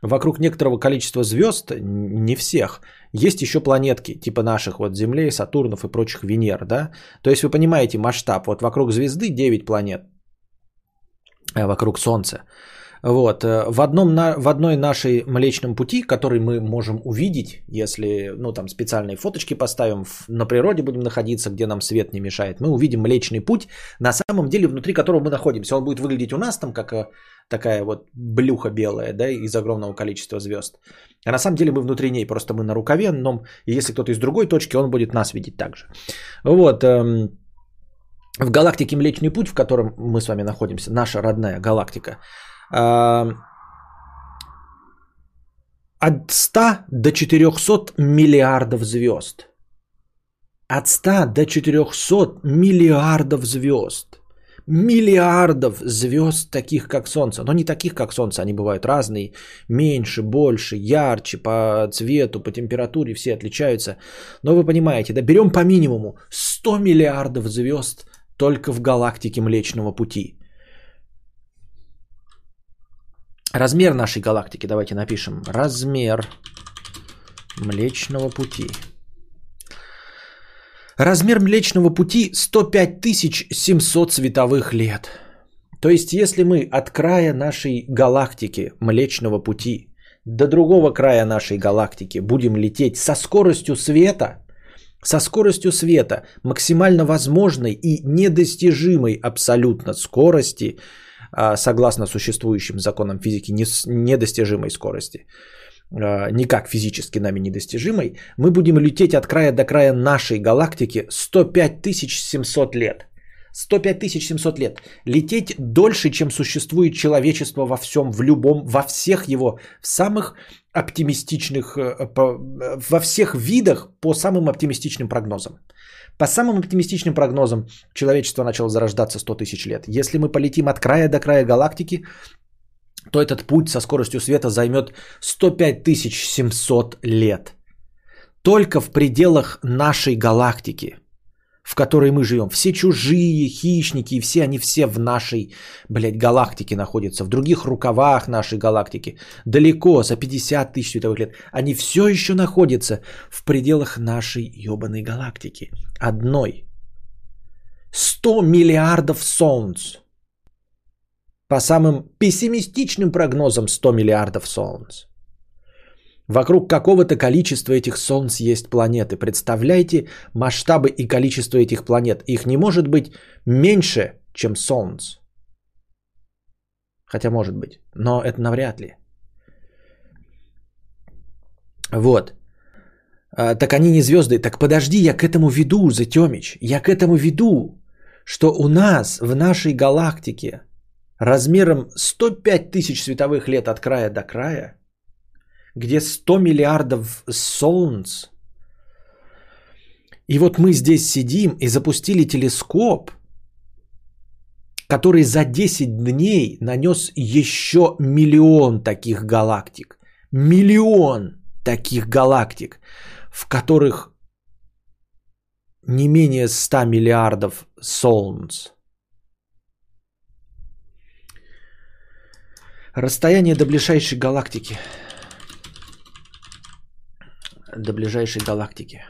вокруг некоторого количества звезд, не всех, есть еще планетки, типа наших вот Землей, Сатурнов и прочих Венер, да? То есть вы понимаете масштаб, вот вокруг звезды 9 планет, а вокруг Солнца. Вот. Э, в, одном, в одной нашей Млечном пути, который мы можем увидеть, если ну, там специальные фоточки поставим, на природе будем находиться, где нам свет не мешает, мы увидим Млечный путь, на самом деле внутри которого мы находимся. Он будет выглядеть у нас там как э, такая вот блюха белая, да, из огромного количества звезд. А на самом деле мы внутри ней, просто мы на рукаве, но если кто-то из другой точки, он будет нас видеть также. Вот. Эм, в галактике Млечный Путь, в котором мы с вами находимся, наша родная галактика, от 100 до 400 миллиардов звезд. От 100 до 400 миллиардов звезд. Миллиардов звезд, таких как Солнце. Но не таких как Солнце, они бывают разные. Меньше, больше, ярче, по цвету, по температуре, все отличаются. Но вы понимаете, да, берем по минимуму 100 миллиардов звезд только в галактике Млечного Пути. Размер нашей галактики, давайте напишем. Размер Млечного Пути. Размер Млечного Пути 105 700 световых лет. То есть, если мы от края нашей галактики Млечного Пути до другого края нашей галактики будем лететь со скоростью света, со скоростью света, максимально возможной и недостижимой абсолютно скорости – согласно существующим законам физики, недостижимой скорости, а, никак физически нами недостижимой, мы будем лететь от края до края нашей галактики 105 700 лет. 105 700 лет. Лететь дольше, чем существует человечество во всем, в любом, во всех его, в самых оптимистичных, э, во всех видах по самым оптимистичным прогнозам. По самым оптимистичным прогнозам, человечество начало зарождаться 100 тысяч лет. Если мы полетим от края до края галактики, то этот путь со скоростью света займет 105 700 лет. Только в пределах нашей галактики – в которой мы живем. Все чужие хищники, все они все в нашей, блядь, галактике находятся, в других рукавах нашей галактики, далеко, за 50 тысяч световых лет. Они все еще находятся в пределах нашей ебаной галактики. Одной. 100 миллиардов солнц. По самым пессимистичным прогнозам 100 миллиардов солнц. Вокруг какого-то количества этих солнц есть планеты. Представляете масштабы и количество этих планет. Их не может быть меньше, чем солнц. Хотя может быть, но это навряд ли. Вот. А, так они не звезды. Так подожди, я к этому веду, Затемич. Я к этому веду, что у нас в нашей галактике размером 105 тысяч световых лет от края до края, где 100 миллиардов солнц, и вот мы здесь сидим и запустили телескоп, который за 10 дней нанес еще миллион таких галактик. Миллион таких галактик, в которых не менее 100 миллиардов солнц. Расстояние до ближайшей галактики. До ближайшей галактики.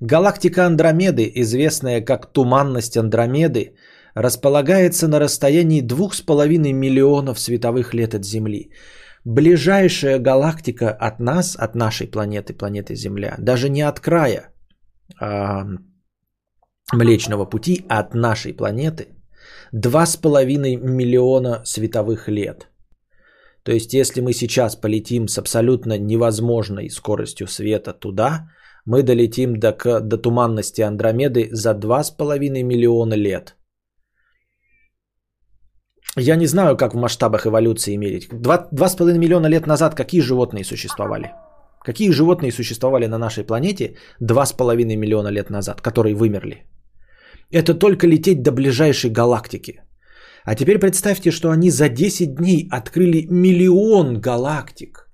Галактика Андромеды, известная как туманность Андромеды, располагается на расстоянии 2,5 миллионов световых лет от Земли. Ближайшая галактика от нас, от нашей планеты, планеты Земля, даже не от края а, Млечного Пути, а от нашей планеты, 2,5 миллиона световых лет. То есть, если мы сейчас полетим с абсолютно невозможной скоростью света туда, мы долетим до, до туманности Андромеды за 2,5 миллиона лет. Я не знаю, как в масштабах эволюции мерить. 2,5 миллиона лет назад какие животные существовали? Какие животные существовали на нашей планете 2,5 миллиона лет назад, которые вымерли? Это только лететь до ближайшей галактики. А теперь представьте, что они за 10 дней открыли миллион галактик.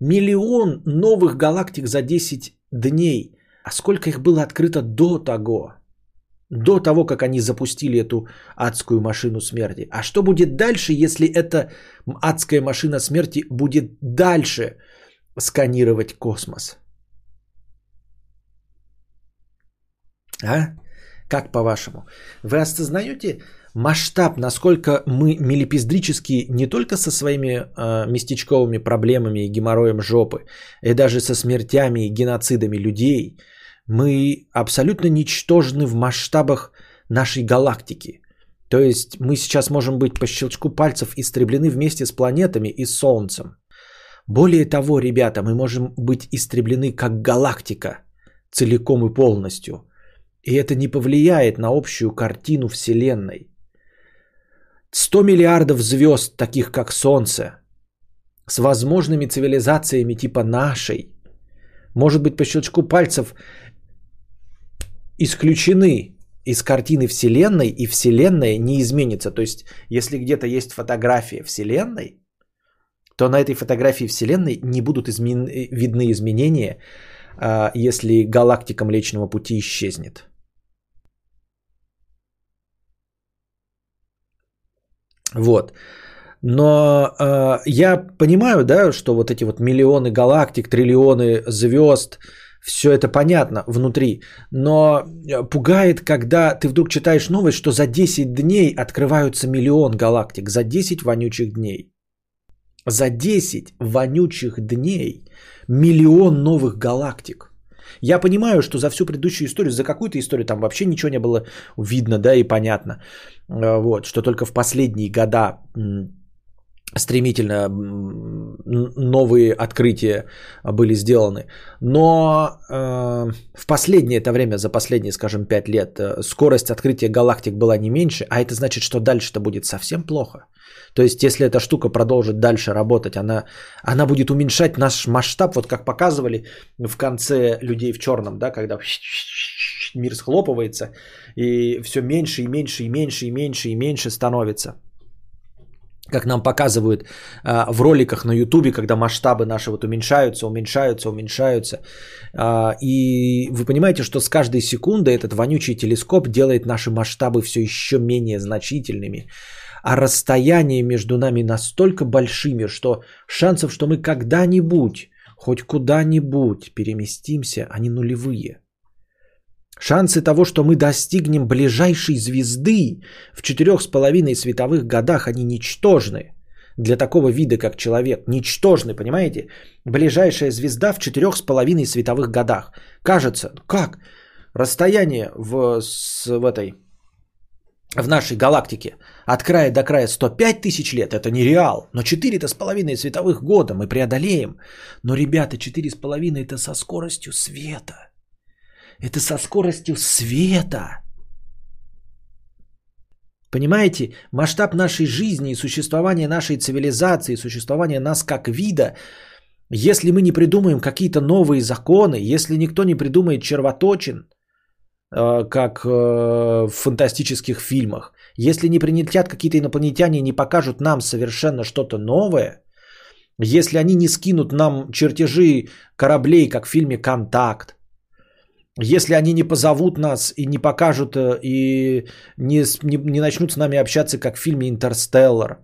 Миллион новых галактик за 10 дней. А сколько их было открыто до того? До того, как они запустили эту адскую машину смерти. А что будет дальше, если эта адская машина смерти будет дальше сканировать космос? А? Как по-вашему? Вы осознаете масштаб, насколько мы мелепиздрически не только со своими э, местечковыми проблемами и геморроем жопы, и даже со смертями и геноцидами людей, мы абсолютно ничтожны в масштабах нашей галактики. То есть мы сейчас можем быть по щелчку пальцев истреблены вместе с планетами и Солнцем. Более того, ребята, мы можем быть истреблены как галактика целиком и полностью. И это не повлияет на общую картину Вселенной. 100 миллиардов звезд, таких как Солнце, с возможными цивилизациями типа нашей, может быть по щелчку пальцев исключены из картины Вселенной, и Вселенная не изменится. То есть, если где-то есть фотография Вселенной, то на этой фотографии Вселенной не будут измен... видны изменения, а, если галактика Млечного Пути исчезнет. Вот. Но э, я понимаю, да, что вот эти вот миллионы галактик, триллионы звезд, все это понятно внутри. Но пугает, когда ты вдруг читаешь новость, что за 10 дней открываются миллион галактик. За 10 вонючих дней. За 10 вонючих дней миллион новых галактик. Я понимаю, что за всю предыдущую историю, за какую-то историю там вообще ничего не было видно, да, и понятно. Э, вот, что только в последние года стремительно новые открытия были сделаны. Но э, в последнее это время, за последние, скажем, 5 лет, э, скорость открытия галактик была не меньше, а это значит, что дальше-то будет совсем плохо. То есть, если эта штука продолжит дальше работать, она, она будет уменьшать наш масштаб, вот как показывали в конце людей в черном, да, когда мир схлопывается, и все меньше и меньше и меньше и меньше и меньше становится. Как нам показывают а, в роликах на Ютубе, когда масштабы наши вот уменьшаются, уменьшаются, уменьшаются. А, и вы понимаете, что с каждой секундой этот вонючий телескоп делает наши масштабы все еще менее значительными а расстояние между нами настолько большими, что шансов, что мы когда-нибудь, хоть куда-нибудь переместимся, они нулевые. Шансы того, что мы достигнем ближайшей звезды в четырех с половиной световых годах, они ничтожны. Для такого вида, как человек, ничтожны, понимаете? Ближайшая звезда в четырех с половиной световых годах. Кажется, как? Расстояние в, с, в этой в нашей галактике от края до края 105 тысяч лет, это нереал. Но 4,5 световых года мы преодолеем. Но, ребята, 4,5 это со скоростью света. Это со скоростью света. Понимаете, масштаб нашей жизни и существования нашей цивилизации, существования нас как вида, если мы не придумаем какие-то новые законы, если никто не придумает червоточин, э, как э, в фантастических фильмах, если не прилетят какие-то инопланетяне и не покажут нам совершенно что-то новое, если они не скинут нам чертежи кораблей, как в фильме «Контакт», если они не позовут нас и не покажут, э, и не, не, не начнут с нами общаться, как в фильме «Интерстеллар»,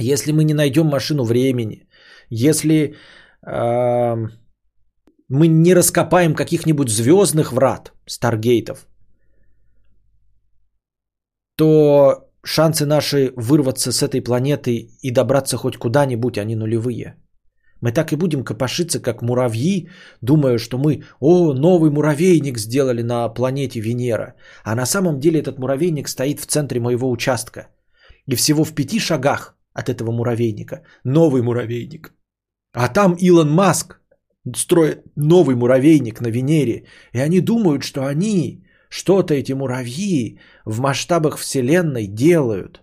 если мы не найдем машину времени, если э, мы не раскопаем каких-нибудь звездных врат, старгейтов, то шансы наши вырваться с этой планеты и добраться хоть куда-нибудь, они нулевые. Мы так и будем копошиться, как муравьи, думая, что мы, о, новый муравейник сделали на планете Венера. А на самом деле этот муравейник стоит в центре моего участка. И всего в пяти шагах от этого муравейника новый муравейник. А там Илон Маск строит новый муравейник на Венере. И они думают, что они, что-то эти муравьи в масштабах Вселенной делают.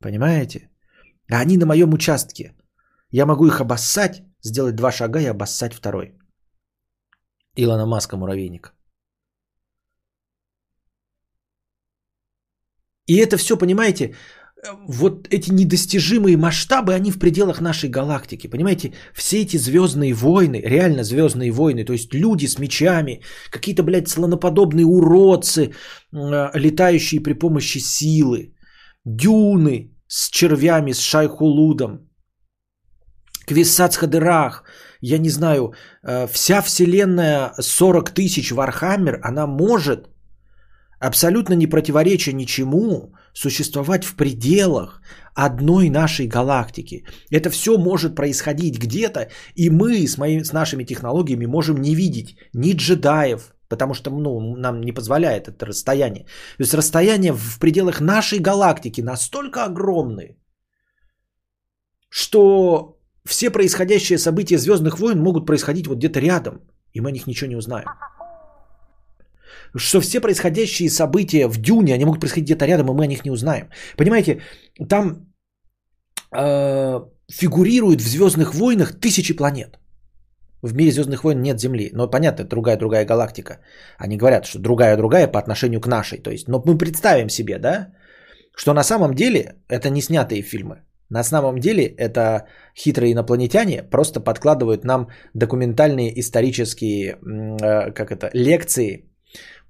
Понимаете? А они на моем участке. Я могу их обоссать, сделать два шага и обоссать второй. Илона Маска муравейник. И это все, понимаете, вот эти недостижимые масштабы, они в пределах нашей галактики. Понимаете, все эти звездные войны, реально звездные войны, то есть люди с мечами, какие-то, блядь, слоноподобные уродцы, э, летающие при помощи силы, дюны с червями, с Шай-Хулудом, Квисац Хадерах, я не знаю, э, вся вселенная 40 тысяч Warhammer, она может, абсолютно не противоречия ничему, существовать в пределах одной нашей галактики. Это все может происходить где-то, и мы с, моими, с нашими технологиями можем не видеть ни джедаев, потому что ну, нам не позволяет это расстояние. То есть расстояние в пределах нашей галактики настолько огромные, что все происходящие события Звездных войн могут происходить вот где-то рядом, и мы о них ничего не узнаем. Что все происходящие события в Дюне, они могут происходить где-то рядом, и мы о них не узнаем. Понимаете, там э, фигурируют в Звездных войнах тысячи планет. В мире Звездных войн нет Земли. Но понятно, это другая-другая галактика. Они говорят, что другая-другая по отношению к нашей. То есть, но мы представим себе, да, что на самом деле это не снятые фильмы. На самом деле это хитрые инопланетяне просто подкладывают нам документальные исторические э, как это, лекции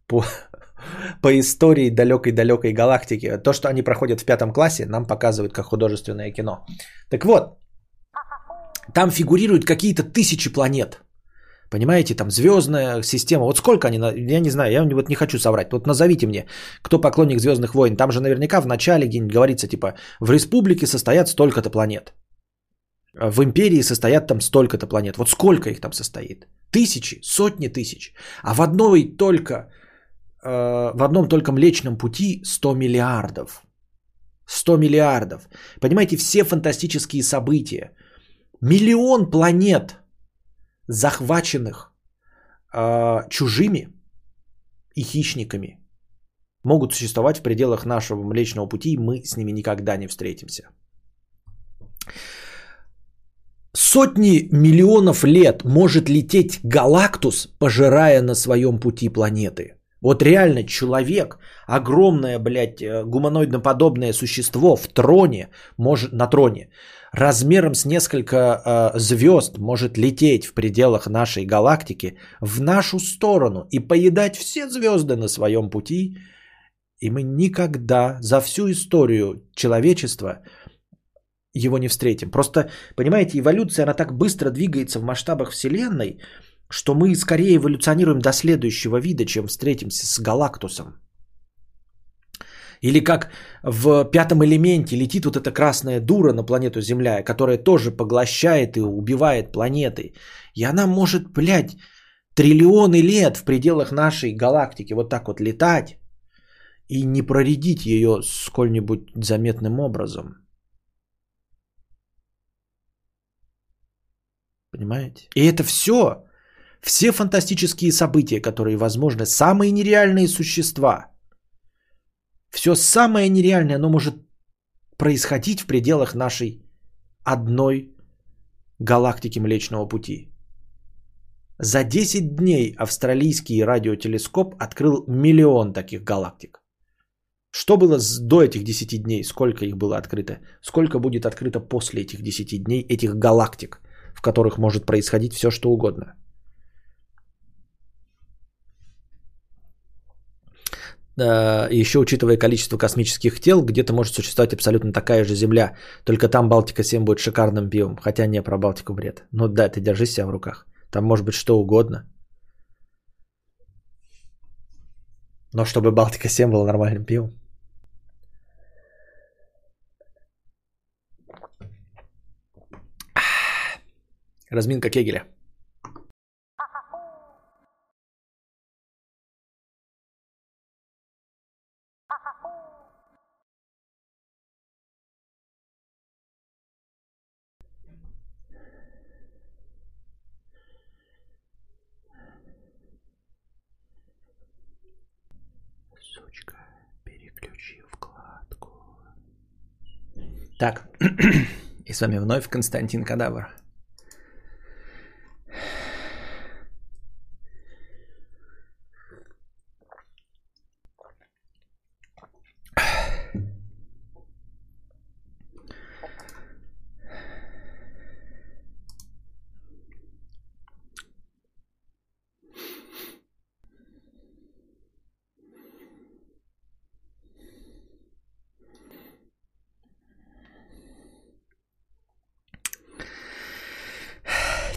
по, по истории далекой-далекой галактики. То, что они проходят в пятом классе, нам показывают как художественное кино. Так вот, там фигурируют какие-то тысячи планет. Понимаете, там звездная система. Вот сколько они, я не знаю, я вот не хочу соврать. Вот назовите мне, кто поклонник Звездных войн. Там же наверняка в начале где-нибудь говорится, типа, в республике состоят столько-то планет. В империи состоят там столько-то планет. Вот сколько их там состоит? Тысячи, сотни тысяч. А в одной только, э, в одном только Млечном пути 100 миллиардов. 100 миллиардов. Понимаете, все фантастические события. Миллион планет – захваченных э, чужими и хищниками, могут существовать в пределах нашего Млечного Пути, и мы с ними никогда не встретимся. Сотни миллионов лет может лететь Галактус, пожирая на своем пути планеты. Вот реально человек, огромное, блядь, э, гуманоидно-подобное существо в троне, может, на троне, размером с несколько э, звезд может лететь в пределах нашей галактики в нашу сторону и поедать все звезды на своем пути. И мы никогда за всю историю человечества его не встретим. Просто, понимаете, эволюция, она так быстро двигается в масштабах Вселенной, что мы скорее эволюционируем до следующего вида, чем встретимся с Галактусом. Или как в пятом элементе летит вот эта красная дура на планету Земля, которая тоже поглощает и убивает планеты. И она может, блядь, триллионы лет в пределах нашей галактики вот так вот летать и не проредить ее сколь-нибудь заметным образом. Понимаете? И это все, все фантастические события, которые возможны, самые нереальные существа. Все самое нереальное, оно может происходить в пределах нашей одной галактики Млечного Пути. За 10 дней австралийский радиотелескоп открыл миллион таких галактик. Что было до этих 10 дней? Сколько их было открыто? Сколько будет открыто после этих 10 дней этих галактик, в которых может происходить все, что угодно? Еще учитывая количество космических тел, где-то может существовать абсолютно такая же Земля, только там Балтика-7 будет шикарным пивом, хотя не про Балтику бред. Ну да, ты держи себя в руках. Там может быть что угодно. Но чтобы Балтика-7 было нормальным пивом. Разминка Кегеля. Так, и с вами вновь Константин Кадавр.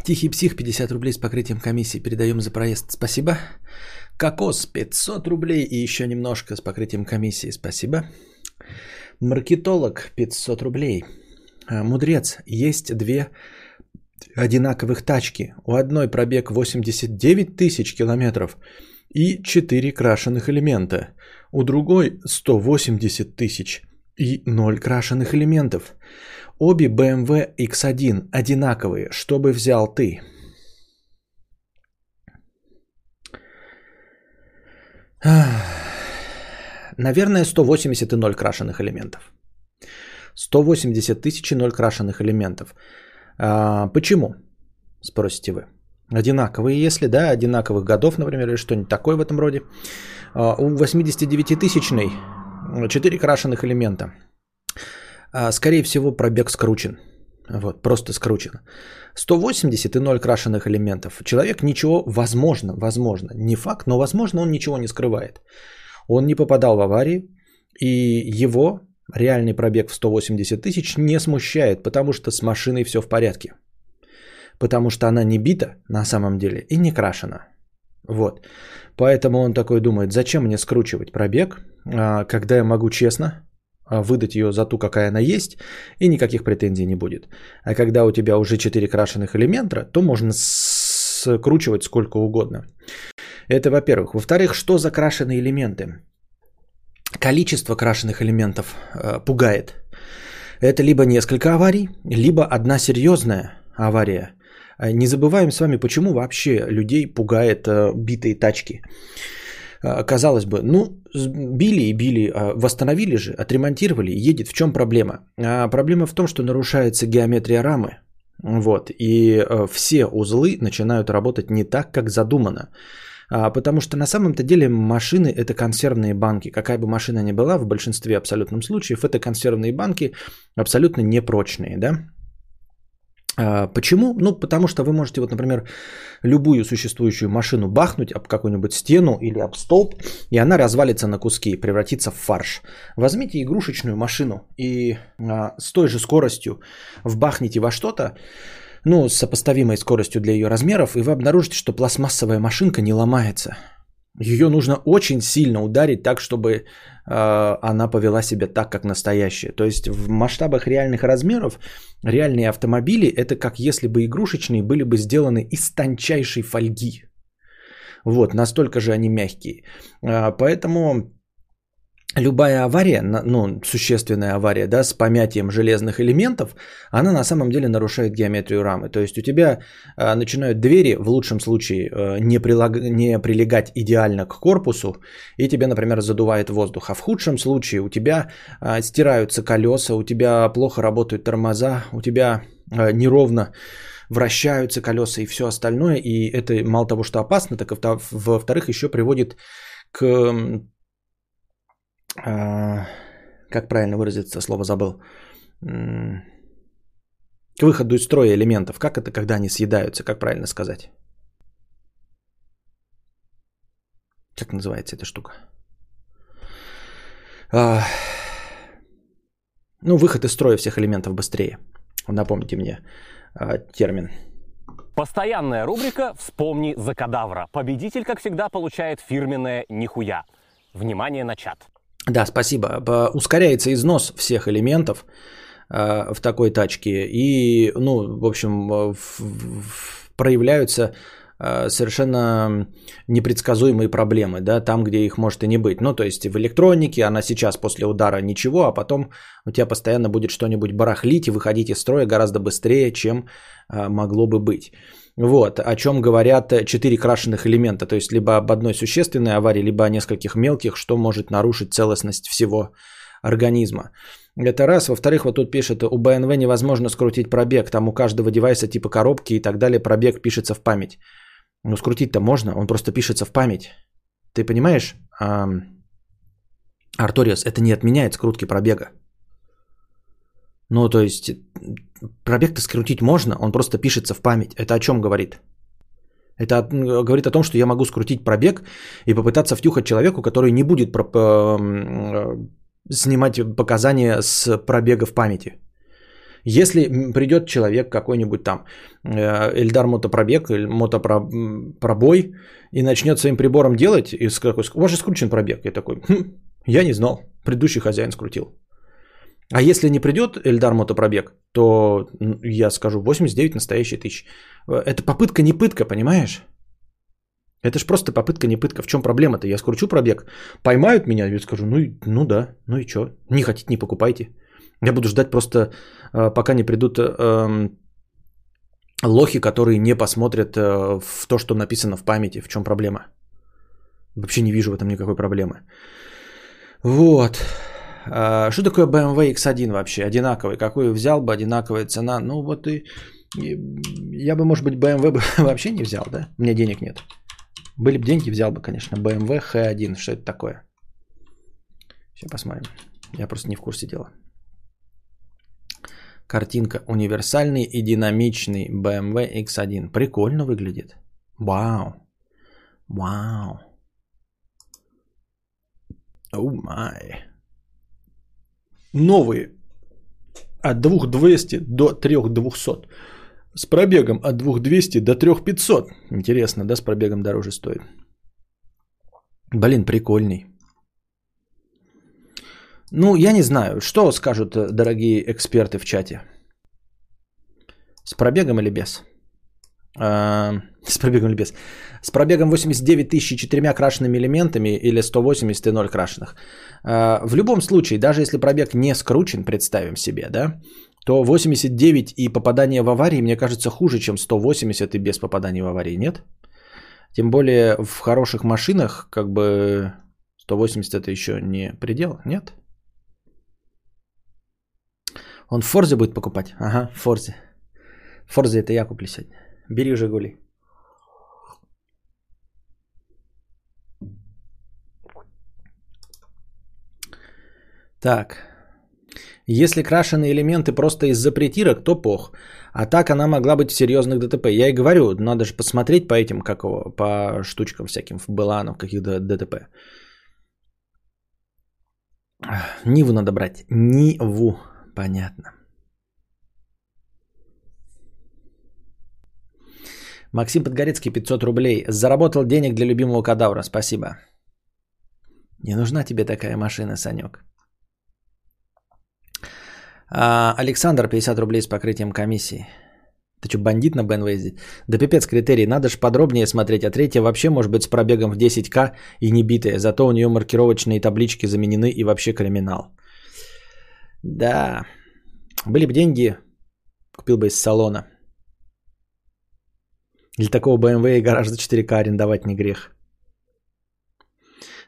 Тихий псих 50 рублей с покрытием комиссии. Передаем за проезд. Спасибо. Кокос 500 рублей и еще немножко с покрытием комиссии. Спасибо. Маркетолог 500 рублей. А, мудрец. Есть две одинаковых тачки. У одной пробег 89 тысяч километров и 4 крашеных элемента. У другой 180 тысяч и 0 крашеных элементов. Обе BMW X1 одинаковые. Что бы взял ты? Наверное, 180 и 0 крашеных элементов. 180 тысяч и 0 крашеных элементов. А, почему? Спросите вы. Одинаковые, если да, одинаковых годов, например, или что-нибудь такое в этом роде. А, у 89-тысячной 4 крашеных элемента – скорее всего, пробег скручен. Вот, просто скручен. 180 и 0 крашеных элементов. Человек ничего, возможно, возможно, не факт, но возможно он ничего не скрывает. Он не попадал в аварии, и его реальный пробег в 180 тысяч не смущает, потому что с машиной все в порядке. Потому что она не бита на самом деле и не крашена. Вот. Поэтому он такой думает, зачем мне скручивать пробег, а, когда я могу честно а, выдать ее за ту, какая она есть, и никаких претензий не будет. А когда у тебя уже 4 крашеных элемента, то можно скручивать сколько угодно. Это во-первых. Во-вторых, что за крашеные элементы? Количество крашеных элементов э, пугает. Это либо несколько аварий, либо одна серьезная авария. Не забываем с вами, почему вообще людей пугает э, битые тачки. А, казалось бы, ну, били и били, а, восстановили же, отремонтировали, едет. В чем проблема? А проблема в том, что нарушается геометрия рамы. Вот, и все узлы начинают работать не так, как задумано. Потому что на самом-то деле машины это консервные банки. Какая бы машина ни была, в большинстве абсолютном случаев это консервные банки абсолютно непрочные, да? А, почему? Ну, потому что вы можете, вот, например, любую существующую машину бахнуть об какую-нибудь стену или об столб, и она развалится на куски, превратится в фарш. Возьмите игрушечную машину и а, с той же скоростью вбахните во что-то, ну, с сопоставимой скоростью для ее размеров, и вы обнаружите, что пластмассовая машинка не ломается. Ее нужно очень сильно ударить так, чтобы э, она повела себя так, как настоящая. То есть в масштабах реальных размеров реальные автомобили это как если бы игрушечные были бы сделаны из тончайшей фольги. Вот, настолько же они мягкие. Э, поэтому любая авария, ну, существенная авария, да, с помятием железных элементов, она на самом деле нарушает геометрию рамы. То есть у тебя э, начинают двери, в лучшем случае, э, не, прилаг... не прилегать идеально к корпусу, и тебе, например, задувает воздух. А в худшем случае у тебя э, стираются колеса, у тебя плохо работают тормоза, у тебя э, неровно вращаются колеса и все остальное. И это мало того, что опасно, так и во-вторых, еще приводит к а, как правильно выразиться, слово забыл, к выходу из строя элементов. Как это, когда они съедаются, как правильно сказать? Как называется эта штука? А, ну, выход из строя всех элементов быстрее. Напомните мне а, термин. Постоянная рубрика «Вспомни за кадавра». Победитель, как всегда, получает фирменное «Нихуя». Внимание на чат. Да, спасибо. Ускоряется износ всех элементов э, в такой тачке. И, ну, в общем, в, проявляются э, совершенно непредсказуемые проблемы, да, там, где их может и не быть. Ну, то есть в электронике она сейчас после удара ничего, а потом у тебя постоянно будет что-нибудь барахлить и выходить из строя гораздо быстрее, чем э, могло бы быть. Вот, о чем говорят четыре крашеных элемента, то есть либо об одной существенной аварии, либо о нескольких мелких, что может нарушить целостность всего организма. Это раз. Во-вторых, вот тут пишет, у БНВ невозможно скрутить пробег, там у каждого девайса типа коробки и так далее пробег пишется в память. Ну, скрутить-то можно, он просто пишется в память. Ты понимаешь, Арториус, это не отменяет скрутки пробега. Ну, то есть, пробег-то скрутить можно, он просто пишется в память. Это о чем говорит? Это говорит о том, что я могу скрутить пробег и попытаться втюхать человеку, который не будет про- э, снимать показания с пробега в памяти. Если придет человек какой-нибудь там, э, Эльдар мотопробег или мотопробой, и начнет своим прибором делать, и какой, у вас же скручен пробег. Я такой, хм, я не знал, предыдущий хозяин скрутил. А если не придет Эльдар Мотопробег, то я скажу 89 настоящие тысяч. Это попытка не пытка, понимаешь? Это ж просто попытка не пытка. В чем проблема-то? Я скручу пробег, поймают меня, я скажу, ну, ну да, ну и что? Не хотите, не покупайте. Я буду ждать просто, э, пока не придут э, лохи, которые не посмотрят э, в то, что написано в памяти. В чем проблема? Вообще не вижу в этом никакой проблемы. Вот. А, что такое BMW X1 вообще? Одинаковый. Какой взял бы, одинаковая цена. Ну вот и, я бы, может быть, BMW бы вообще не взял, да? У меня денег нет. Были бы деньги, взял бы, конечно. BMW H1. Что это такое? Сейчас посмотрим. Я просто не в курсе дела. Картинка. Универсальный и динамичный BMW X1. Прикольно выглядит. Вау. Вау. Оу oh май новые от 2200 до 3200. С пробегом от 2200 до 3500. Интересно, да, с пробегом дороже стоит. Блин, прикольный. Ну, я не знаю, что скажут э, дорогие эксперты в чате. С пробегом или без? А, с пробегом без? С пробегом 89 тысяч четырьмя крашенными элементами или 180 и 0 крашеных. А, в любом случае, даже если пробег не скручен, представим себе, да, то 89 и попадание в аварии, мне кажется, хуже, чем 180 и без попадания в аварии, нет? Тем более в хороших машинах, как бы 180 это еще не предел, нет? Он в Форзе будет покупать? Ага, в Форзе. В Форзе это я куплю сегодня. Бери Жигули. Так. Если крашеные элементы просто из-за притирок, то пох. А так она могла быть в серьезных ДТП. Я и говорю, надо же посмотреть по этим, как его, по штучкам всяким, в Беланов, каких-то ДТП. Ниву надо брать. Ниву. Понятно. Максим Подгорецкий, 500 рублей. Заработал денег для любимого кадавра. Спасибо. Не нужна тебе такая машина, Санек. А, Александр, 50 рублей с покрытием комиссии. Ты что, бандит на БНВ ездить? Да пипец критерий, надо же подробнее смотреть. А третья вообще может быть с пробегом в 10к и не битая. Зато у нее маркировочные таблички заменены и вообще криминал. Да. Были бы деньги, купил бы из салона. Для такого BMW и гараж за 4К арендовать не грех.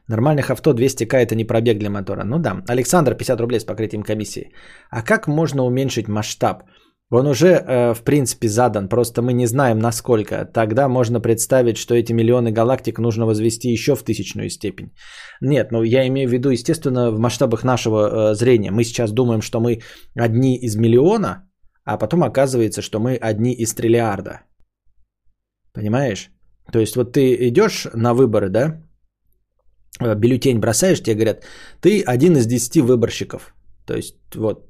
Нормальных авто 200к это не пробег для мотора. Ну да. Александр, 50 рублей с покрытием комиссии. А как можно уменьшить масштаб? Он уже, э, в принципе, задан, просто мы не знаем насколько. Тогда можно представить, что эти миллионы галактик нужно возвести еще в тысячную степень. Нет, ну я имею в виду, естественно, в масштабах нашего э, зрения. Мы сейчас думаем, что мы одни из миллиона, а потом оказывается, что мы одни из триллиарда. Понимаешь? То есть вот ты идешь на выборы, да? Э, бюллетень бросаешь, тебе говорят, ты один из десяти выборщиков. То есть вот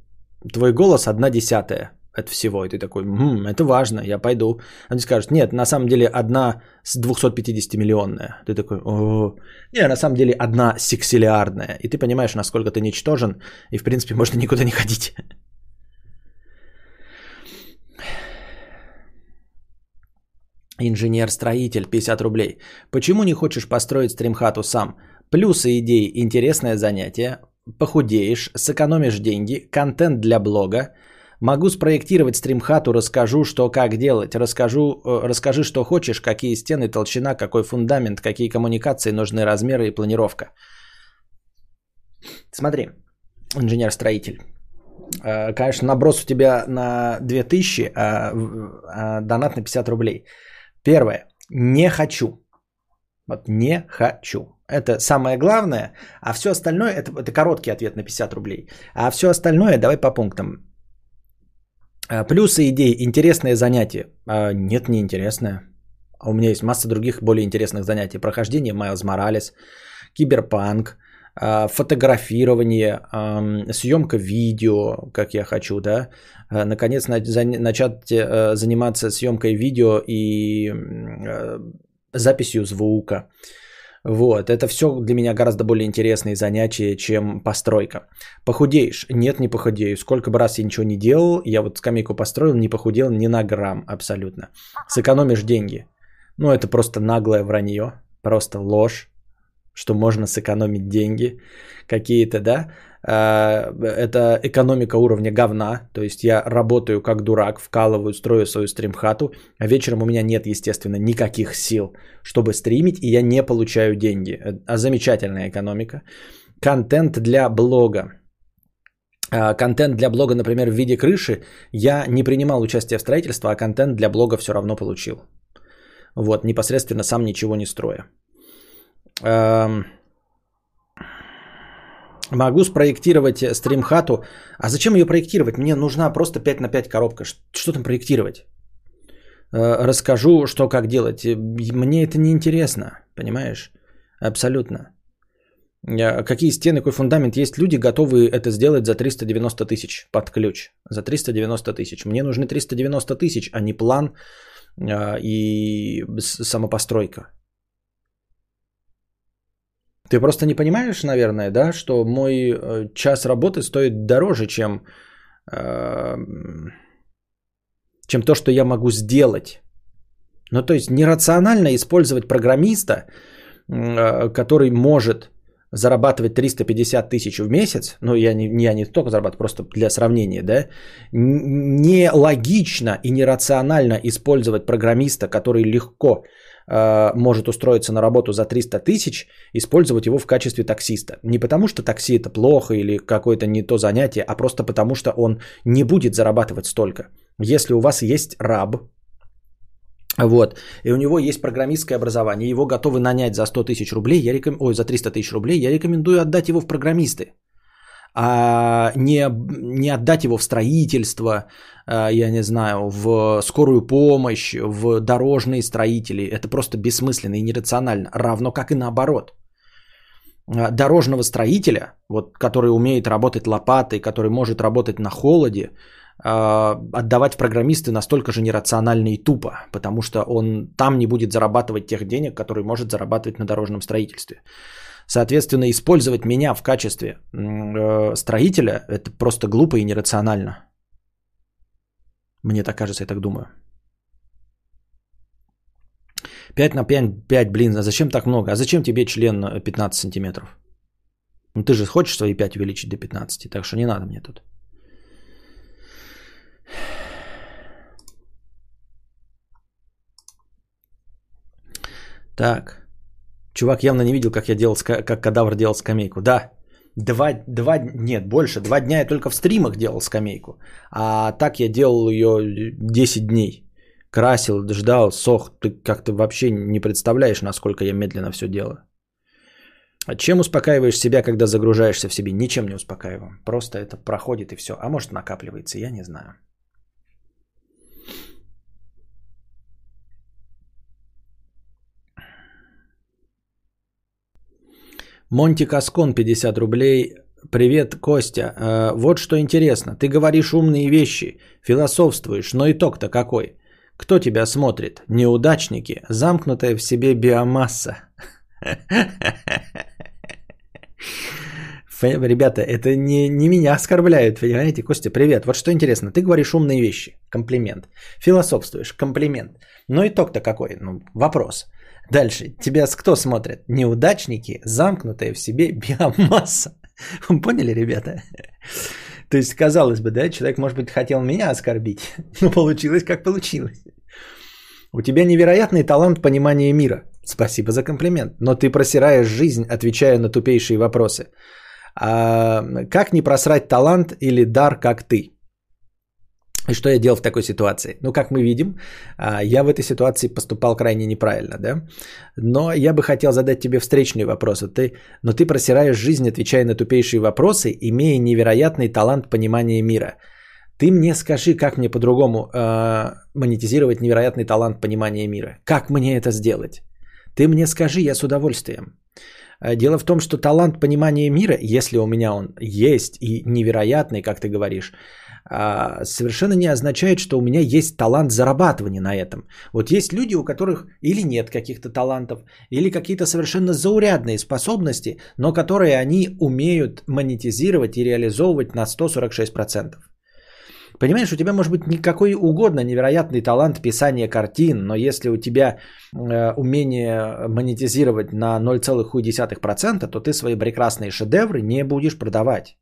твой голос одна десятая от всего. И ты такой, м-м, это важно, я пойду. Они скажут, нет, на самом деле одна с 250 миллионная. Ты такой, о не, на самом деле одна сексилиардная. И ты понимаешь, насколько ты ничтожен, и в принципе можно никуда не ходить. Инженер-строитель, 50 рублей. Почему не хочешь построить стримхату сам? Плюсы идей, интересное занятие, похудеешь, сэкономишь деньги, контент для блога, Могу спроектировать стримхату, расскажу, что как делать. Расскажу, э, расскажи, что хочешь, какие стены, толщина, какой фундамент, какие коммуникации, нужны размеры и планировка. Смотри, инженер-строитель. Э, конечно, наброс у тебя на 2000, а, а донат на 50 рублей. Первое. Не хочу. Вот не хочу. Это самое главное. А все остальное, это, это короткий ответ на 50 рублей. А все остальное давай по пунктам. А, плюсы идей. Интересное занятие. А, нет, не интересное. А у меня есть масса других более интересных занятий. Прохождение Майлз Моралес, киберпанк, а, фотографирование, съемка видео, как я хочу, да. Наконец начать э, заниматься съемкой видео и э, записью звука. Вот, это все для меня гораздо более интересные занятия, чем постройка. Похудеешь? Нет, не похудею. Сколько бы раз я ничего не делал, я вот скамейку построил, не похудел ни на грамм абсолютно. Сэкономишь деньги. Ну, это просто наглое вранье, просто ложь, что можно сэкономить деньги какие-то, да. А, это экономика уровня говна, то есть я работаю как дурак, вкалываю, строю свою стримхату, а вечером у меня нет, естественно, никаких сил, чтобы стримить, и я не получаю деньги. А замечательная экономика. Контент для блога. А, контент для блога, например, в виде крыши, я не принимал участие в строительстве, а контент для блога все равно получил. Вот, непосредственно сам ничего не строя. Могу спроектировать э, стримхату. А зачем ее проектировать? Мне нужна просто 5 на 5 коробка. Что там проектировать? Э, расскажу, что как делать. Э, мне это не интересно, понимаешь? Абсолютно. Какие стены, какой фундамент. Есть люди, готовые это сделать за 390 тысяч под ключ. За 390 тысяч. Мне нужны 390 тысяч, а не план и самопостройка. Ты просто не понимаешь, наверное, да, что мой э, час работы стоит дороже, чем, э, чем то, что я могу сделать. Ну, то есть нерационально использовать программиста, э, который может зарабатывать 350 тысяч в месяц, ну, я не, я не только зарабатываю, просто для сравнения, да, нелогично и нерационально использовать программиста, который легко может устроиться на работу за 300 тысяч, использовать его в качестве таксиста. Не потому, что такси это плохо или какое-то не то занятие, а просто потому, что он не будет зарабатывать столько. Если у вас есть раб, вот, и у него есть программистское образование, его готовы нанять за 100 тысяч рублей, я реком... ой, за 300 тысяч рублей, я рекомендую отдать его в программисты а не, не отдать его в строительство, а, я не знаю, в скорую помощь, в дорожные строители. Это просто бессмысленно и нерационально. Равно как и наоборот. А, дорожного строителя, вот, который умеет работать лопатой, который может работать на холоде, а, отдавать программисты настолько же нерационально и тупо, потому что он там не будет зарабатывать тех денег, которые может зарабатывать на дорожном строительстве. Соответственно, использовать меня в качестве э, строителя – это просто глупо и нерационально. Мне так кажется, я так думаю. 5 на 5, 5, блин, а зачем так много? А зачем тебе член 15 сантиметров? Ну ты же хочешь свои 5 увеличить до 15, так что не надо мне тут. Так. Чувак явно не видел, как я делал, как кадавр делал скамейку. Да, два, два, нет, больше, два дня я только в стримах делал скамейку. А так я делал ее 10 дней. Красил, ждал, сох. Ты как-то вообще не представляешь, насколько я медленно все делаю. А чем успокаиваешь себя, когда загружаешься в себе? Ничем не успокаиваем. Просто это проходит и все. А может накапливается, я не знаю. Монти Каскон 50 рублей. Привет, Костя. Э, вот что интересно. Ты говоришь умные вещи, философствуешь, но итог-то какой? Кто тебя смотрит? Неудачники, замкнутая в себе биомасса. Ребята, это не, не меня оскорбляют, понимаете? Костя, привет. Вот что интересно, ты говоришь умные вещи, комплимент. Философствуешь, комплимент. Но итог-то какой? Ну, вопрос. Дальше. Тебя кто смотрят? Неудачники, замкнутые в себе биомасса. Поняли, ребята? То есть, казалось бы, да, человек, может быть, хотел меня оскорбить, но получилось, как получилось. У тебя невероятный талант понимания мира. Спасибо за комплимент. Но ты просираешь жизнь, отвечая на тупейшие вопросы. А как не просрать талант или дар, как ты? И что я делал в такой ситуации? Ну, как мы видим, а, я в этой ситуации поступал крайне неправильно, да? Но я бы хотел задать тебе встречный вопрос. Ты, но ты просираешь жизнь, отвечая на тупейшие вопросы, имея невероятный талант понимания мира. Ты мне скажи, как мне по-другому э, монетизировать невероятный талант понимания мира? Как мне это сделать? Ты мне скажи, я с удовольствием. А, дело в том, что талант понимания мира, если у меня он есть и невероятный, как ты говоришь, совершенно не означает, что у меня есть талант зарабатывания на этом. Вот есть люди, у которых или нет каких-то талантов, или какие-то совершенно заурядные способности, но которые они умеют монетизировать и реализовывать на 146%. Понимаешь, у тебя может быть никакой угодно невероятный талант писания картин, но если у тебя э, умение монетизировать на 0,1%, то ты свои прекрасные шедевры не будешь продавать.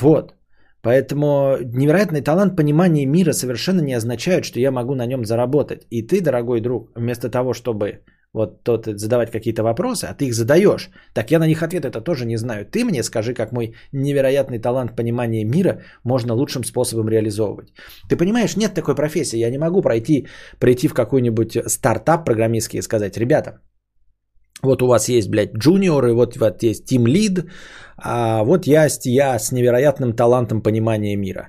Вот. Поэтому невероятный талант понимания мира совершенно не означает, что я могу на нем заработать. И ты, дорогой друг, вместо того, чтобы вот тот задавать какие-то вопросы, а ты их задаешь, так я на них ответ это тоже не знаю. Ты мне скажи, как мой невероятный талант понимания мира можно лучшим способом реализовывать. Ты понимаешь, нет такой профессии. Я не могу пройти, прийти в какой-нибудь стартап программистский и сказать, ребята, вот у вас есть, блядь, джуниоры, вот, вот есть тим лид, а вот я, я с невероятным талантом понимания мира.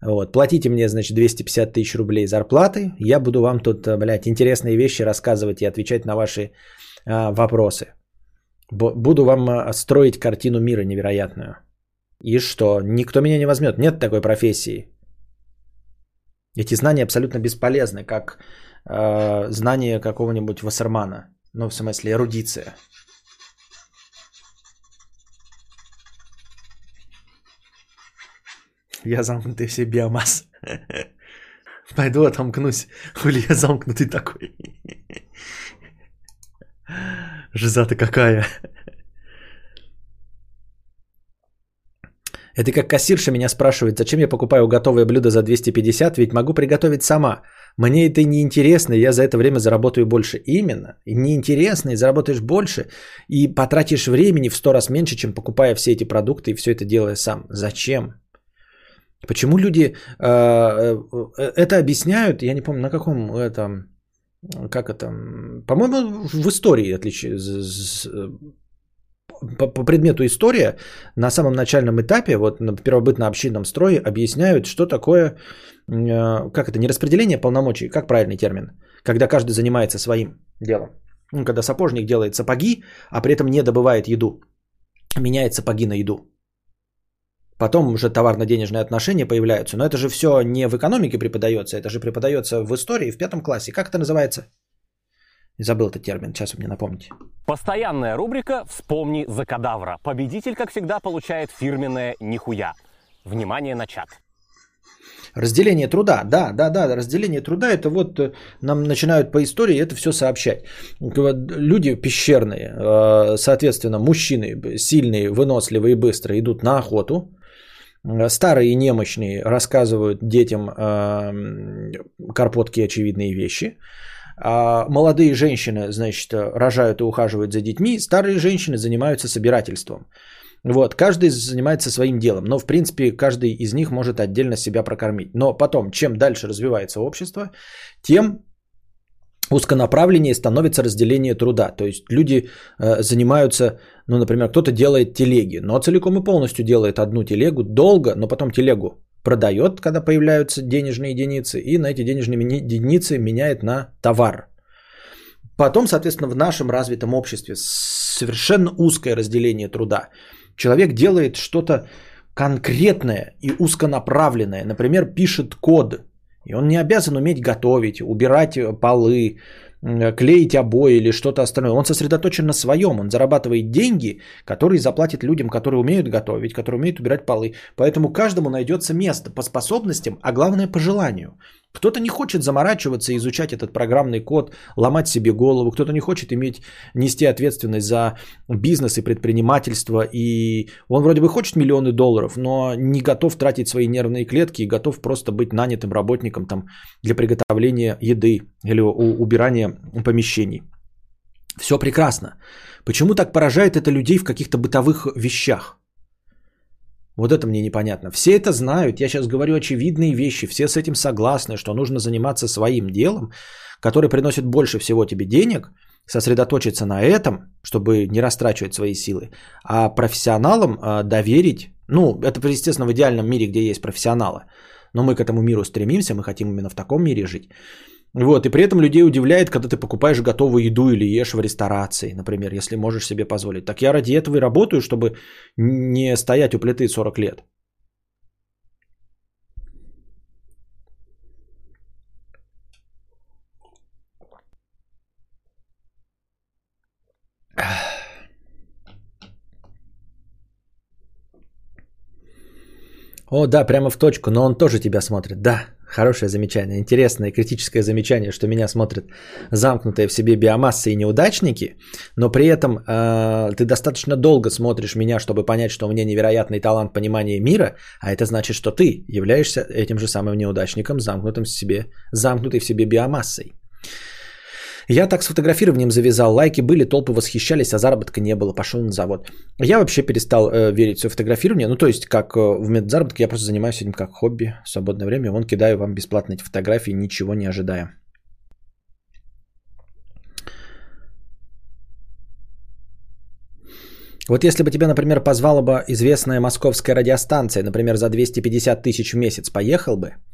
Вот, платите мне, значит, 250 тысяч рублей зарплаты, я буду вам тут, блядь, интересные вещи рассказывать и отвечать на ваши а, вопросы. Буду вам а, строить картину мира невероятную. И что? Никто меня не возьмет. Нет такой профессии. Эти знания абсолютно бесполезны, как э, знание какого-нибудь Вассермана. Ну, в смысле, эрудиция. Я замкнутый все биомасс. Пойду отомкнусь. Хули я замкнутый такой. Жиза-то какая. Это как кассирша меня спрашивает, зачем я покупаю готовое блюдо за 250, ведь могу приготовить сама. Мне это не интересно, я за это время заработаю больше. Именно. Неинтересно, и заработаешь больше, и потратишь времени в сто раз меньше, чем покупая все эти продукты и все это делая сам. Зачем? Почему люди э, э, это объясняют? Я не помню, на каком это, как это, по-моему, в истории отличие, по, по предмету история на самом начальном этапе, вот на первобытно-общинном строе объясняют, что такое, э, как это, не распределение полномочий, как правильный термин, когда каждый занимается своим делом. Ну, когда сапожник делает сапоги, а при этом не добывает еду, меняет сапоги на еду. Потом уже товарно-денежные отношения появляются. Но это же все не в экономике преподается, это же преподается в истории в пятом классе. Как это называется? Забыл этот термин, сейчас вы мне напомните. Постоянная рубрика «Вспомни за кадавра». Победитель, как всегда, получает фирменное «Нихуя». Внимание на чат. Разделение труда, да, да, да, разделение труда, это вот э, нам начинают по истории это все сообщать. Люди пещерные, э, соответственно, мужчины сильные, выносливые и быстрые идут на охоту, Старые и немощные рассказывают детям э, карпотки очевидные вещи. А молодые женщины, значит, рожают и ухаживают за детьми. Старые женщины занимаются собирательством. Вот, каждый занимается своим делом, но в принципе каждый из них может отдельно себя прокормить. Но потом, чем дальше развивается общество, тем узконаправленнее становится разделение труда. То есть люди э, занимаются, ну, например, кто-то делает телеги, но целиком и полностью делает одну телегу долго, но потом телегу продает, когда появляются денежные единицы, и на эти денежные единицы меняет на товар. Потом, соответственно, в нашем развитом обществе совершенно узкое разделение труда. Человек делает что-то конкретное и узконаправленное. Например, пишет код. И он не обязан уметь готовить, убирать полы, клеить обои или что-то остальное. Он сосредоточен на своем, он зарабатывает деньги, которые заплатит людям, которые умеют готовить, которые умеют убирать полы. Поэтому каждому найдется место по способностям, а главное по желанию. Кто-то не хочет заморачиваться изучать этот программный код, ломать себе голову, кто-то не хочет иметь, нести ответственность за бизнес и предпринимательство, и он вроде бы хочет миллионы долларов, но не готов тратить свои нервные клетки и готов просто быть нанятым работником там, для приготовления еды или убирания помещений. Все прекрасно. Почему так поражает это людей в каких-то бытовых вещах? Вот это мне непонятно. Все это знают, я сейчас говорю очевидные вещи, все с этим согласны, что нужно заниматься своим делом, который приносит больше всего тебе денег, сосредоточиться на этом, чтобы не растрачивать свои силы, а профессионалам а, доверить, ну, это, естественно, в идеальном мире, где есть профессионалы, но мы к этому миру стремимся, мы хотим именно в таком мире жить. Вот, и при этом людей удивляет, когда ты покупаешь готовую еду или ешь в ресторации, например, если можешь себе позволить. Так я ради этого и работаю, чтобы не стоять у плиты 40 лет. О, да, прямо в точку, но он тоже тебя смотрит. Да, Хорошее замечание, интересное критическое замечание, что меня смотрят замкнутые в себе биомассы и неудачники, но при этом э, ты достаточно долго смотришь меня, чтобы понять, что у меня невероятный талант понимания мира, а это значит, что ты являешься этим же самым неудачником, замкнутым в себе, замкнутой в себе биомассой. Я так с фотографированием завязал, лайки были, толпы восхищались, а заработка не было, пошел на завод. Я вообще перестал э, верить в фотографирование, ну то есть как э, в медзаработке, я просто занимаюсь этим как хобби, в свободное время, вон кидаю вам бесплатно эти фотографии, ничего не ожидая. Вот если бы тебя, например, позвала бы известная московская радиостанция, например, за 250 тысяч в месяц, поехал бы –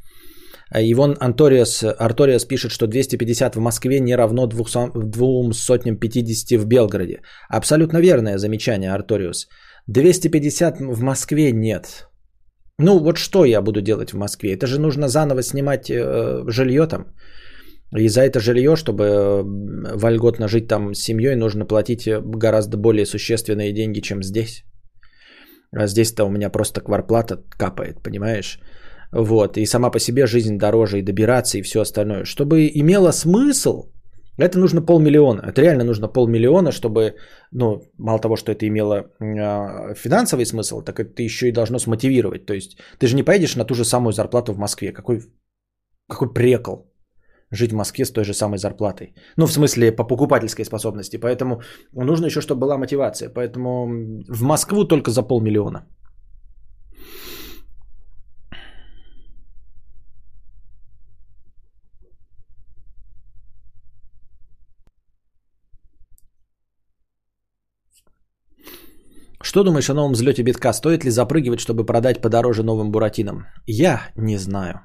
Ивон Анториас, Арториас пишет, что 250 в Москве не равно 250 в Белгороде. Абсолютно верное замечание, Арториус. 250 в Москве нет. Ну вот что я буду делать в Москве? Это же нужно заново снимать э, жилье там. И за это жилье, чтобы э, вольготно жить там с семьей, нужно платить гораздо более существенные деньги, чем здесь. А здесь-то у меня просто кварплата капает, понимаешь? Вот, и сама по себе жизнь дороже, и добираться, и все остальное. Чтобы имело смысл, это нужно полмиллиона. Это реально нужно полмиллиона, чтобы, ну, мало того, что это имело э, финансовый смысл, так это еще и должно смотивировать. То есть ты же не поедешь на ту же самую зарплату в Москве. Какой, какой прекол жить в Москве с той же самой зарплатой. Ну, в смысле, по покупательской способности. Поэтому нужно еще, чтобы была мотивация. Поэтому в Москву только за полмиллиона. Что думаешь о новом взлете битка? Стоит ли запрыгивать, чтобы продать подороже новым буратинам? Я не знаю.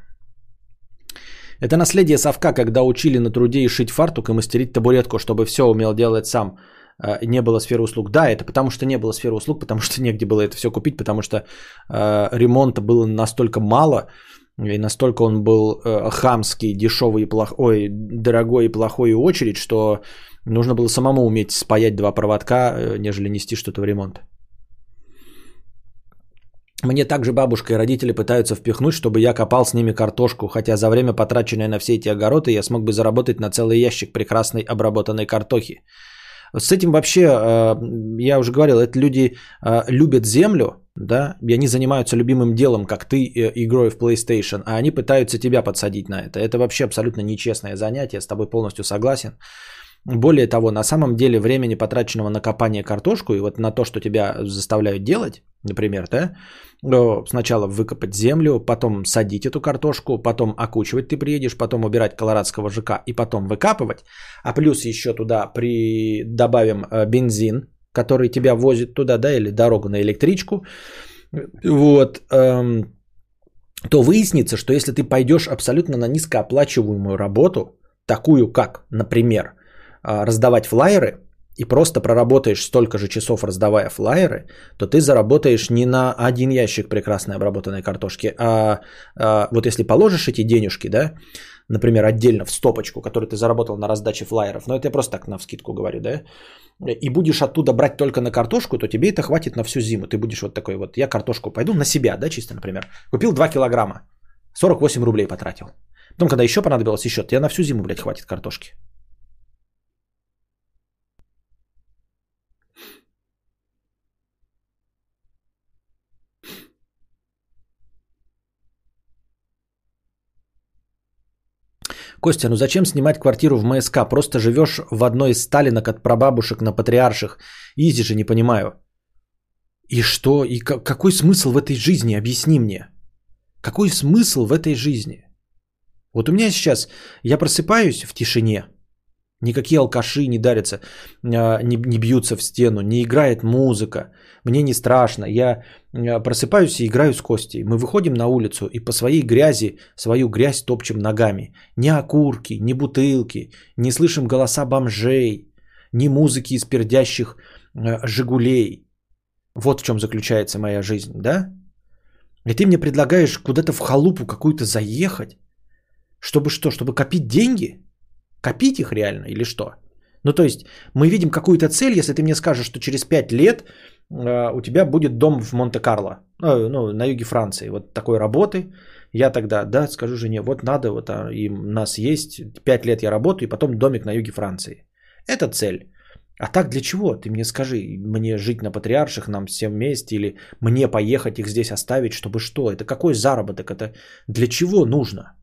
Это наследие совка, когда учили на труде и шить фартук и мастерить табуретку, чтобы все умел делать сам. А, не было сферы услуг. Да, это потому что не было сферы услуг, потому что негде было это все купить, потому что э, ремонта было настолько мало, и настолько он был э, хамский, дешевый и плохой, дорогой и плохой очередь, что нужно было самому уметь спаять два проводка, э, нежели нести что-то в ремонт. Мне также бабушка и родители пытаются впихнуть, чтобы я копал с ними картошку, хотя за время, потраченное на все эти огороды, я смог бы заработать на целый ящик прекрасной обработанной картохи. С этим вообще, э, я уже говорил, это люди э, любят землю, да, и они занимаются любимым делом, как ты, э, игрой в PlayStation, а они пытаются тебя подсадить на это. Это вообще абсолютно нечестное занятие, с тобой полностью согласен. Более того, на самом деле времени, потраченного на копание картошку и вот на то, что тебя заставляют делать, например, да, сначала выкопать землю, потом садить эту картошку, потом окучивать ты приедешь, потом убирать колорадского ЖК и потом выкапывать, а плюс еще туда при... добавим э, бензин, который тебя возит туда, да, или дорогу на электричку, вот, эм, то выяснится, что если ты пойдешь абсолютно на низкооплачиваемую работу, такую как, например, раздавать флайеры и просто проработаешь столько же часов, раздавая флайеры, то ты заработаешь не на один ящик прекрасной обработанной картошки, а, а вот если положишь эти денежки, да, например, отдельно в стопочку, которую ты заработал на раздаче флайеров, но это я просто так на вскидку говорю, да, и будешь оттуда брать только на картошку, то тебе это хватит на всю зиму. Ты будешь вот такой вот, я картошку пойду на себя, да, чисто, например. Купил 2 килограмма, 48 рублей потратил. Потом, когда еще понадобилось еще, тебе на всю зиму, блядь, хватит картошки. Костя, ну зачем снимать квартиру в МСК? Просто живешь в одной из Сталинок от прабабушек на патриарших. Изи же, не понимаю. И что? И какой смысл в этой жизни? Объясни мне. Какой смысл в этой жизни? Вот у меня сейчас, я просыпаюсь в тишине, никакие алкаши не дарятся, а, не, не бьются в стену, не играет музыка, мне не страшно. Я э, просыпаюсь и играю с Костей. Мы выходим на улицу и по своей грязи, свою грязь топчем ногами. Ни окурки, ни бутылки, не слышим голоса бомжей, ни музыки из пердящих э, «Жигулей». Вот в чем заключается моя жизнь, да? И ты мне предлагаешь куда-то в халупу какую-то заехать, чтобы что, чтобы копить деньги? Копить их реально или что? Ну, то есть, мы видим какую-то цель, если ты мне скажешь, что через 5 лет э, у тебя будет дом в Монте-Карло, ну, ну, на юге Франции, вот такой работы, я тогда, да, скажу жене, вот надо, вот а, и у нас есть, 5 лет я работаю, и потом домик на юге Франции. Это цель. А так для чего? Ты мне скажи, мне жить на патриарших, нам всем вместе, или мне поехать их здесь оставить, чтобы что? Это какой заработок? Это для чего нужно?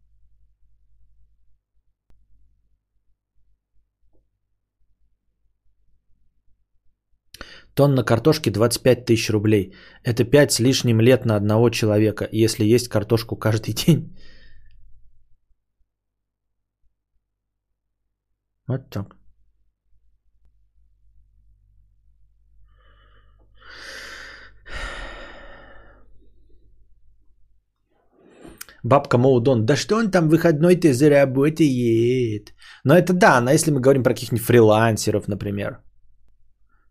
Тонна картошки 25 тысяч рублей. Это 5 с лишним лет на одного человека, если есть картошку каждый день. Вот так. Бабка Моудон, да что он там выходной-то заработает? Но это да, но если мы говорим про каких-нибудь фрилансеров, например –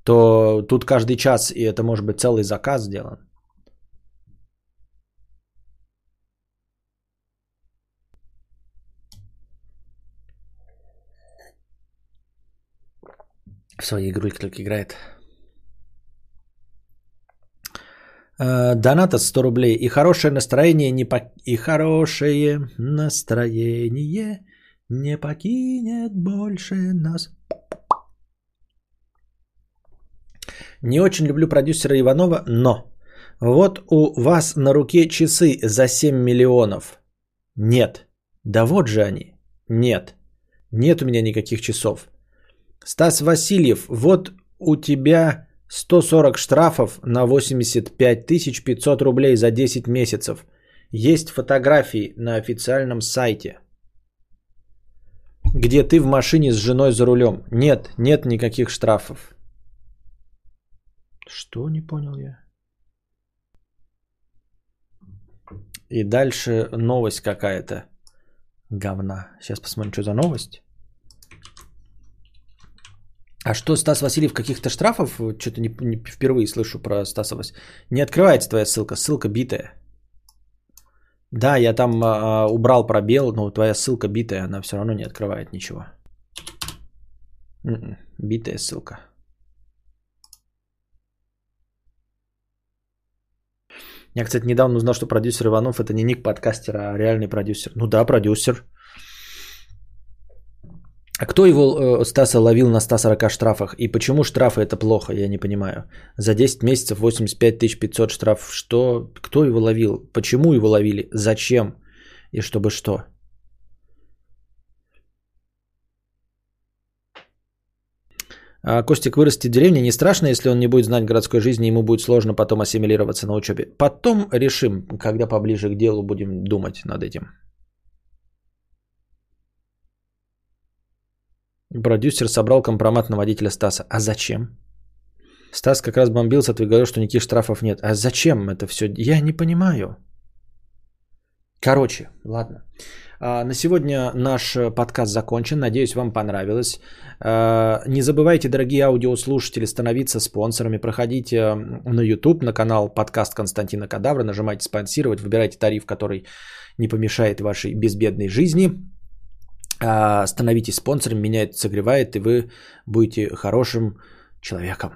то тут каждый час, и это может быть целый заказ сделан. В свои игрульки только играет. Э, доната 100 рублей. И хорошее настроение не по... И хорошее настроение не покинет больше нас. Не очень люблю продюсера Иванова, но вот у вас на руке часы за 7 миллионов. Нет. Да вот же они. Нет. Нет у меня никаких часов. Стас Васильев, вот у тебя 140 штрафов на 85 500 рублей за 10 месяцев. Есть фотографии на официальном сайте, где ты в машине с женой за рулем. Нет, нет никаких штрафов. Что не понял я? И дальше новость какая-то. Говна. Сейчас посмотрим, что за новость. А что, Стас Васильев каких-то штрафов? Что-то не, не, впервые слышу про Стаса Васильева. Не открывается твоя ссылка. Ссылка битая. Да, я там а, убрал пробел, но твоя ссылка битая, она все равно не открывает ничего. М-м, битая ссылка. Я, кстати, недавно узнал, что продюсер Иванов это не ник подкастера, а реальный продюсер. Ну да, продюсер. А кто его, э, Стаса, ловил на 140 штрафах? И почему штрафы это плохо, я не понимаю. За 10 месяцев 85 500 штраф. Что? Кто его ловил? Почему его ловили? Зачем? И чтобы что? А Костик вырастет в деревне. Не страшно, если он не будет знать городской жизни, ему будет сложно потом ассимилироваться на учебе. Потом решим, когда поближе к делу будем думать над этим. Продюсер собрал компромат на водителя Стаса. А зачем? Стас как раз бомбился, ты говорил, что никаких штрафов нет. А зачем это все? Я не понимаю. Короче, ладно. А, на сегодня наш подкаст закончен. Надеюсь, вам понравилось. А, не забывайте, дорогие аудиослушатели, становиться спонсорами. Проходите на YouTube, на канал подкаст Константина Кадавра. Нажимайте спонсировать, выбирайте тариф, который не помешает вашей безбедной жизни. А, становитесь спонсором, меня это согревает, и вы будете хорошим человеком.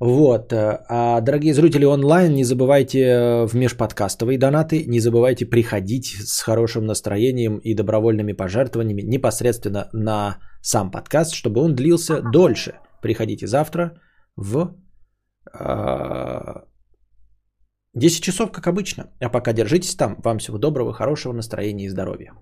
Вот. Э, а, дорогие зрители онлайн, не забывайте э, в межподкастовые донаты, не забывайте приходить с хорошим настроением и добровольными пожертвованиями непосредственно на сам подкаст, чтобы он длился дольше. Приходите завтра в 10 часов, как обычно. А пока держитесь там. Вам всего доброго, хорошего настроения и здоровья.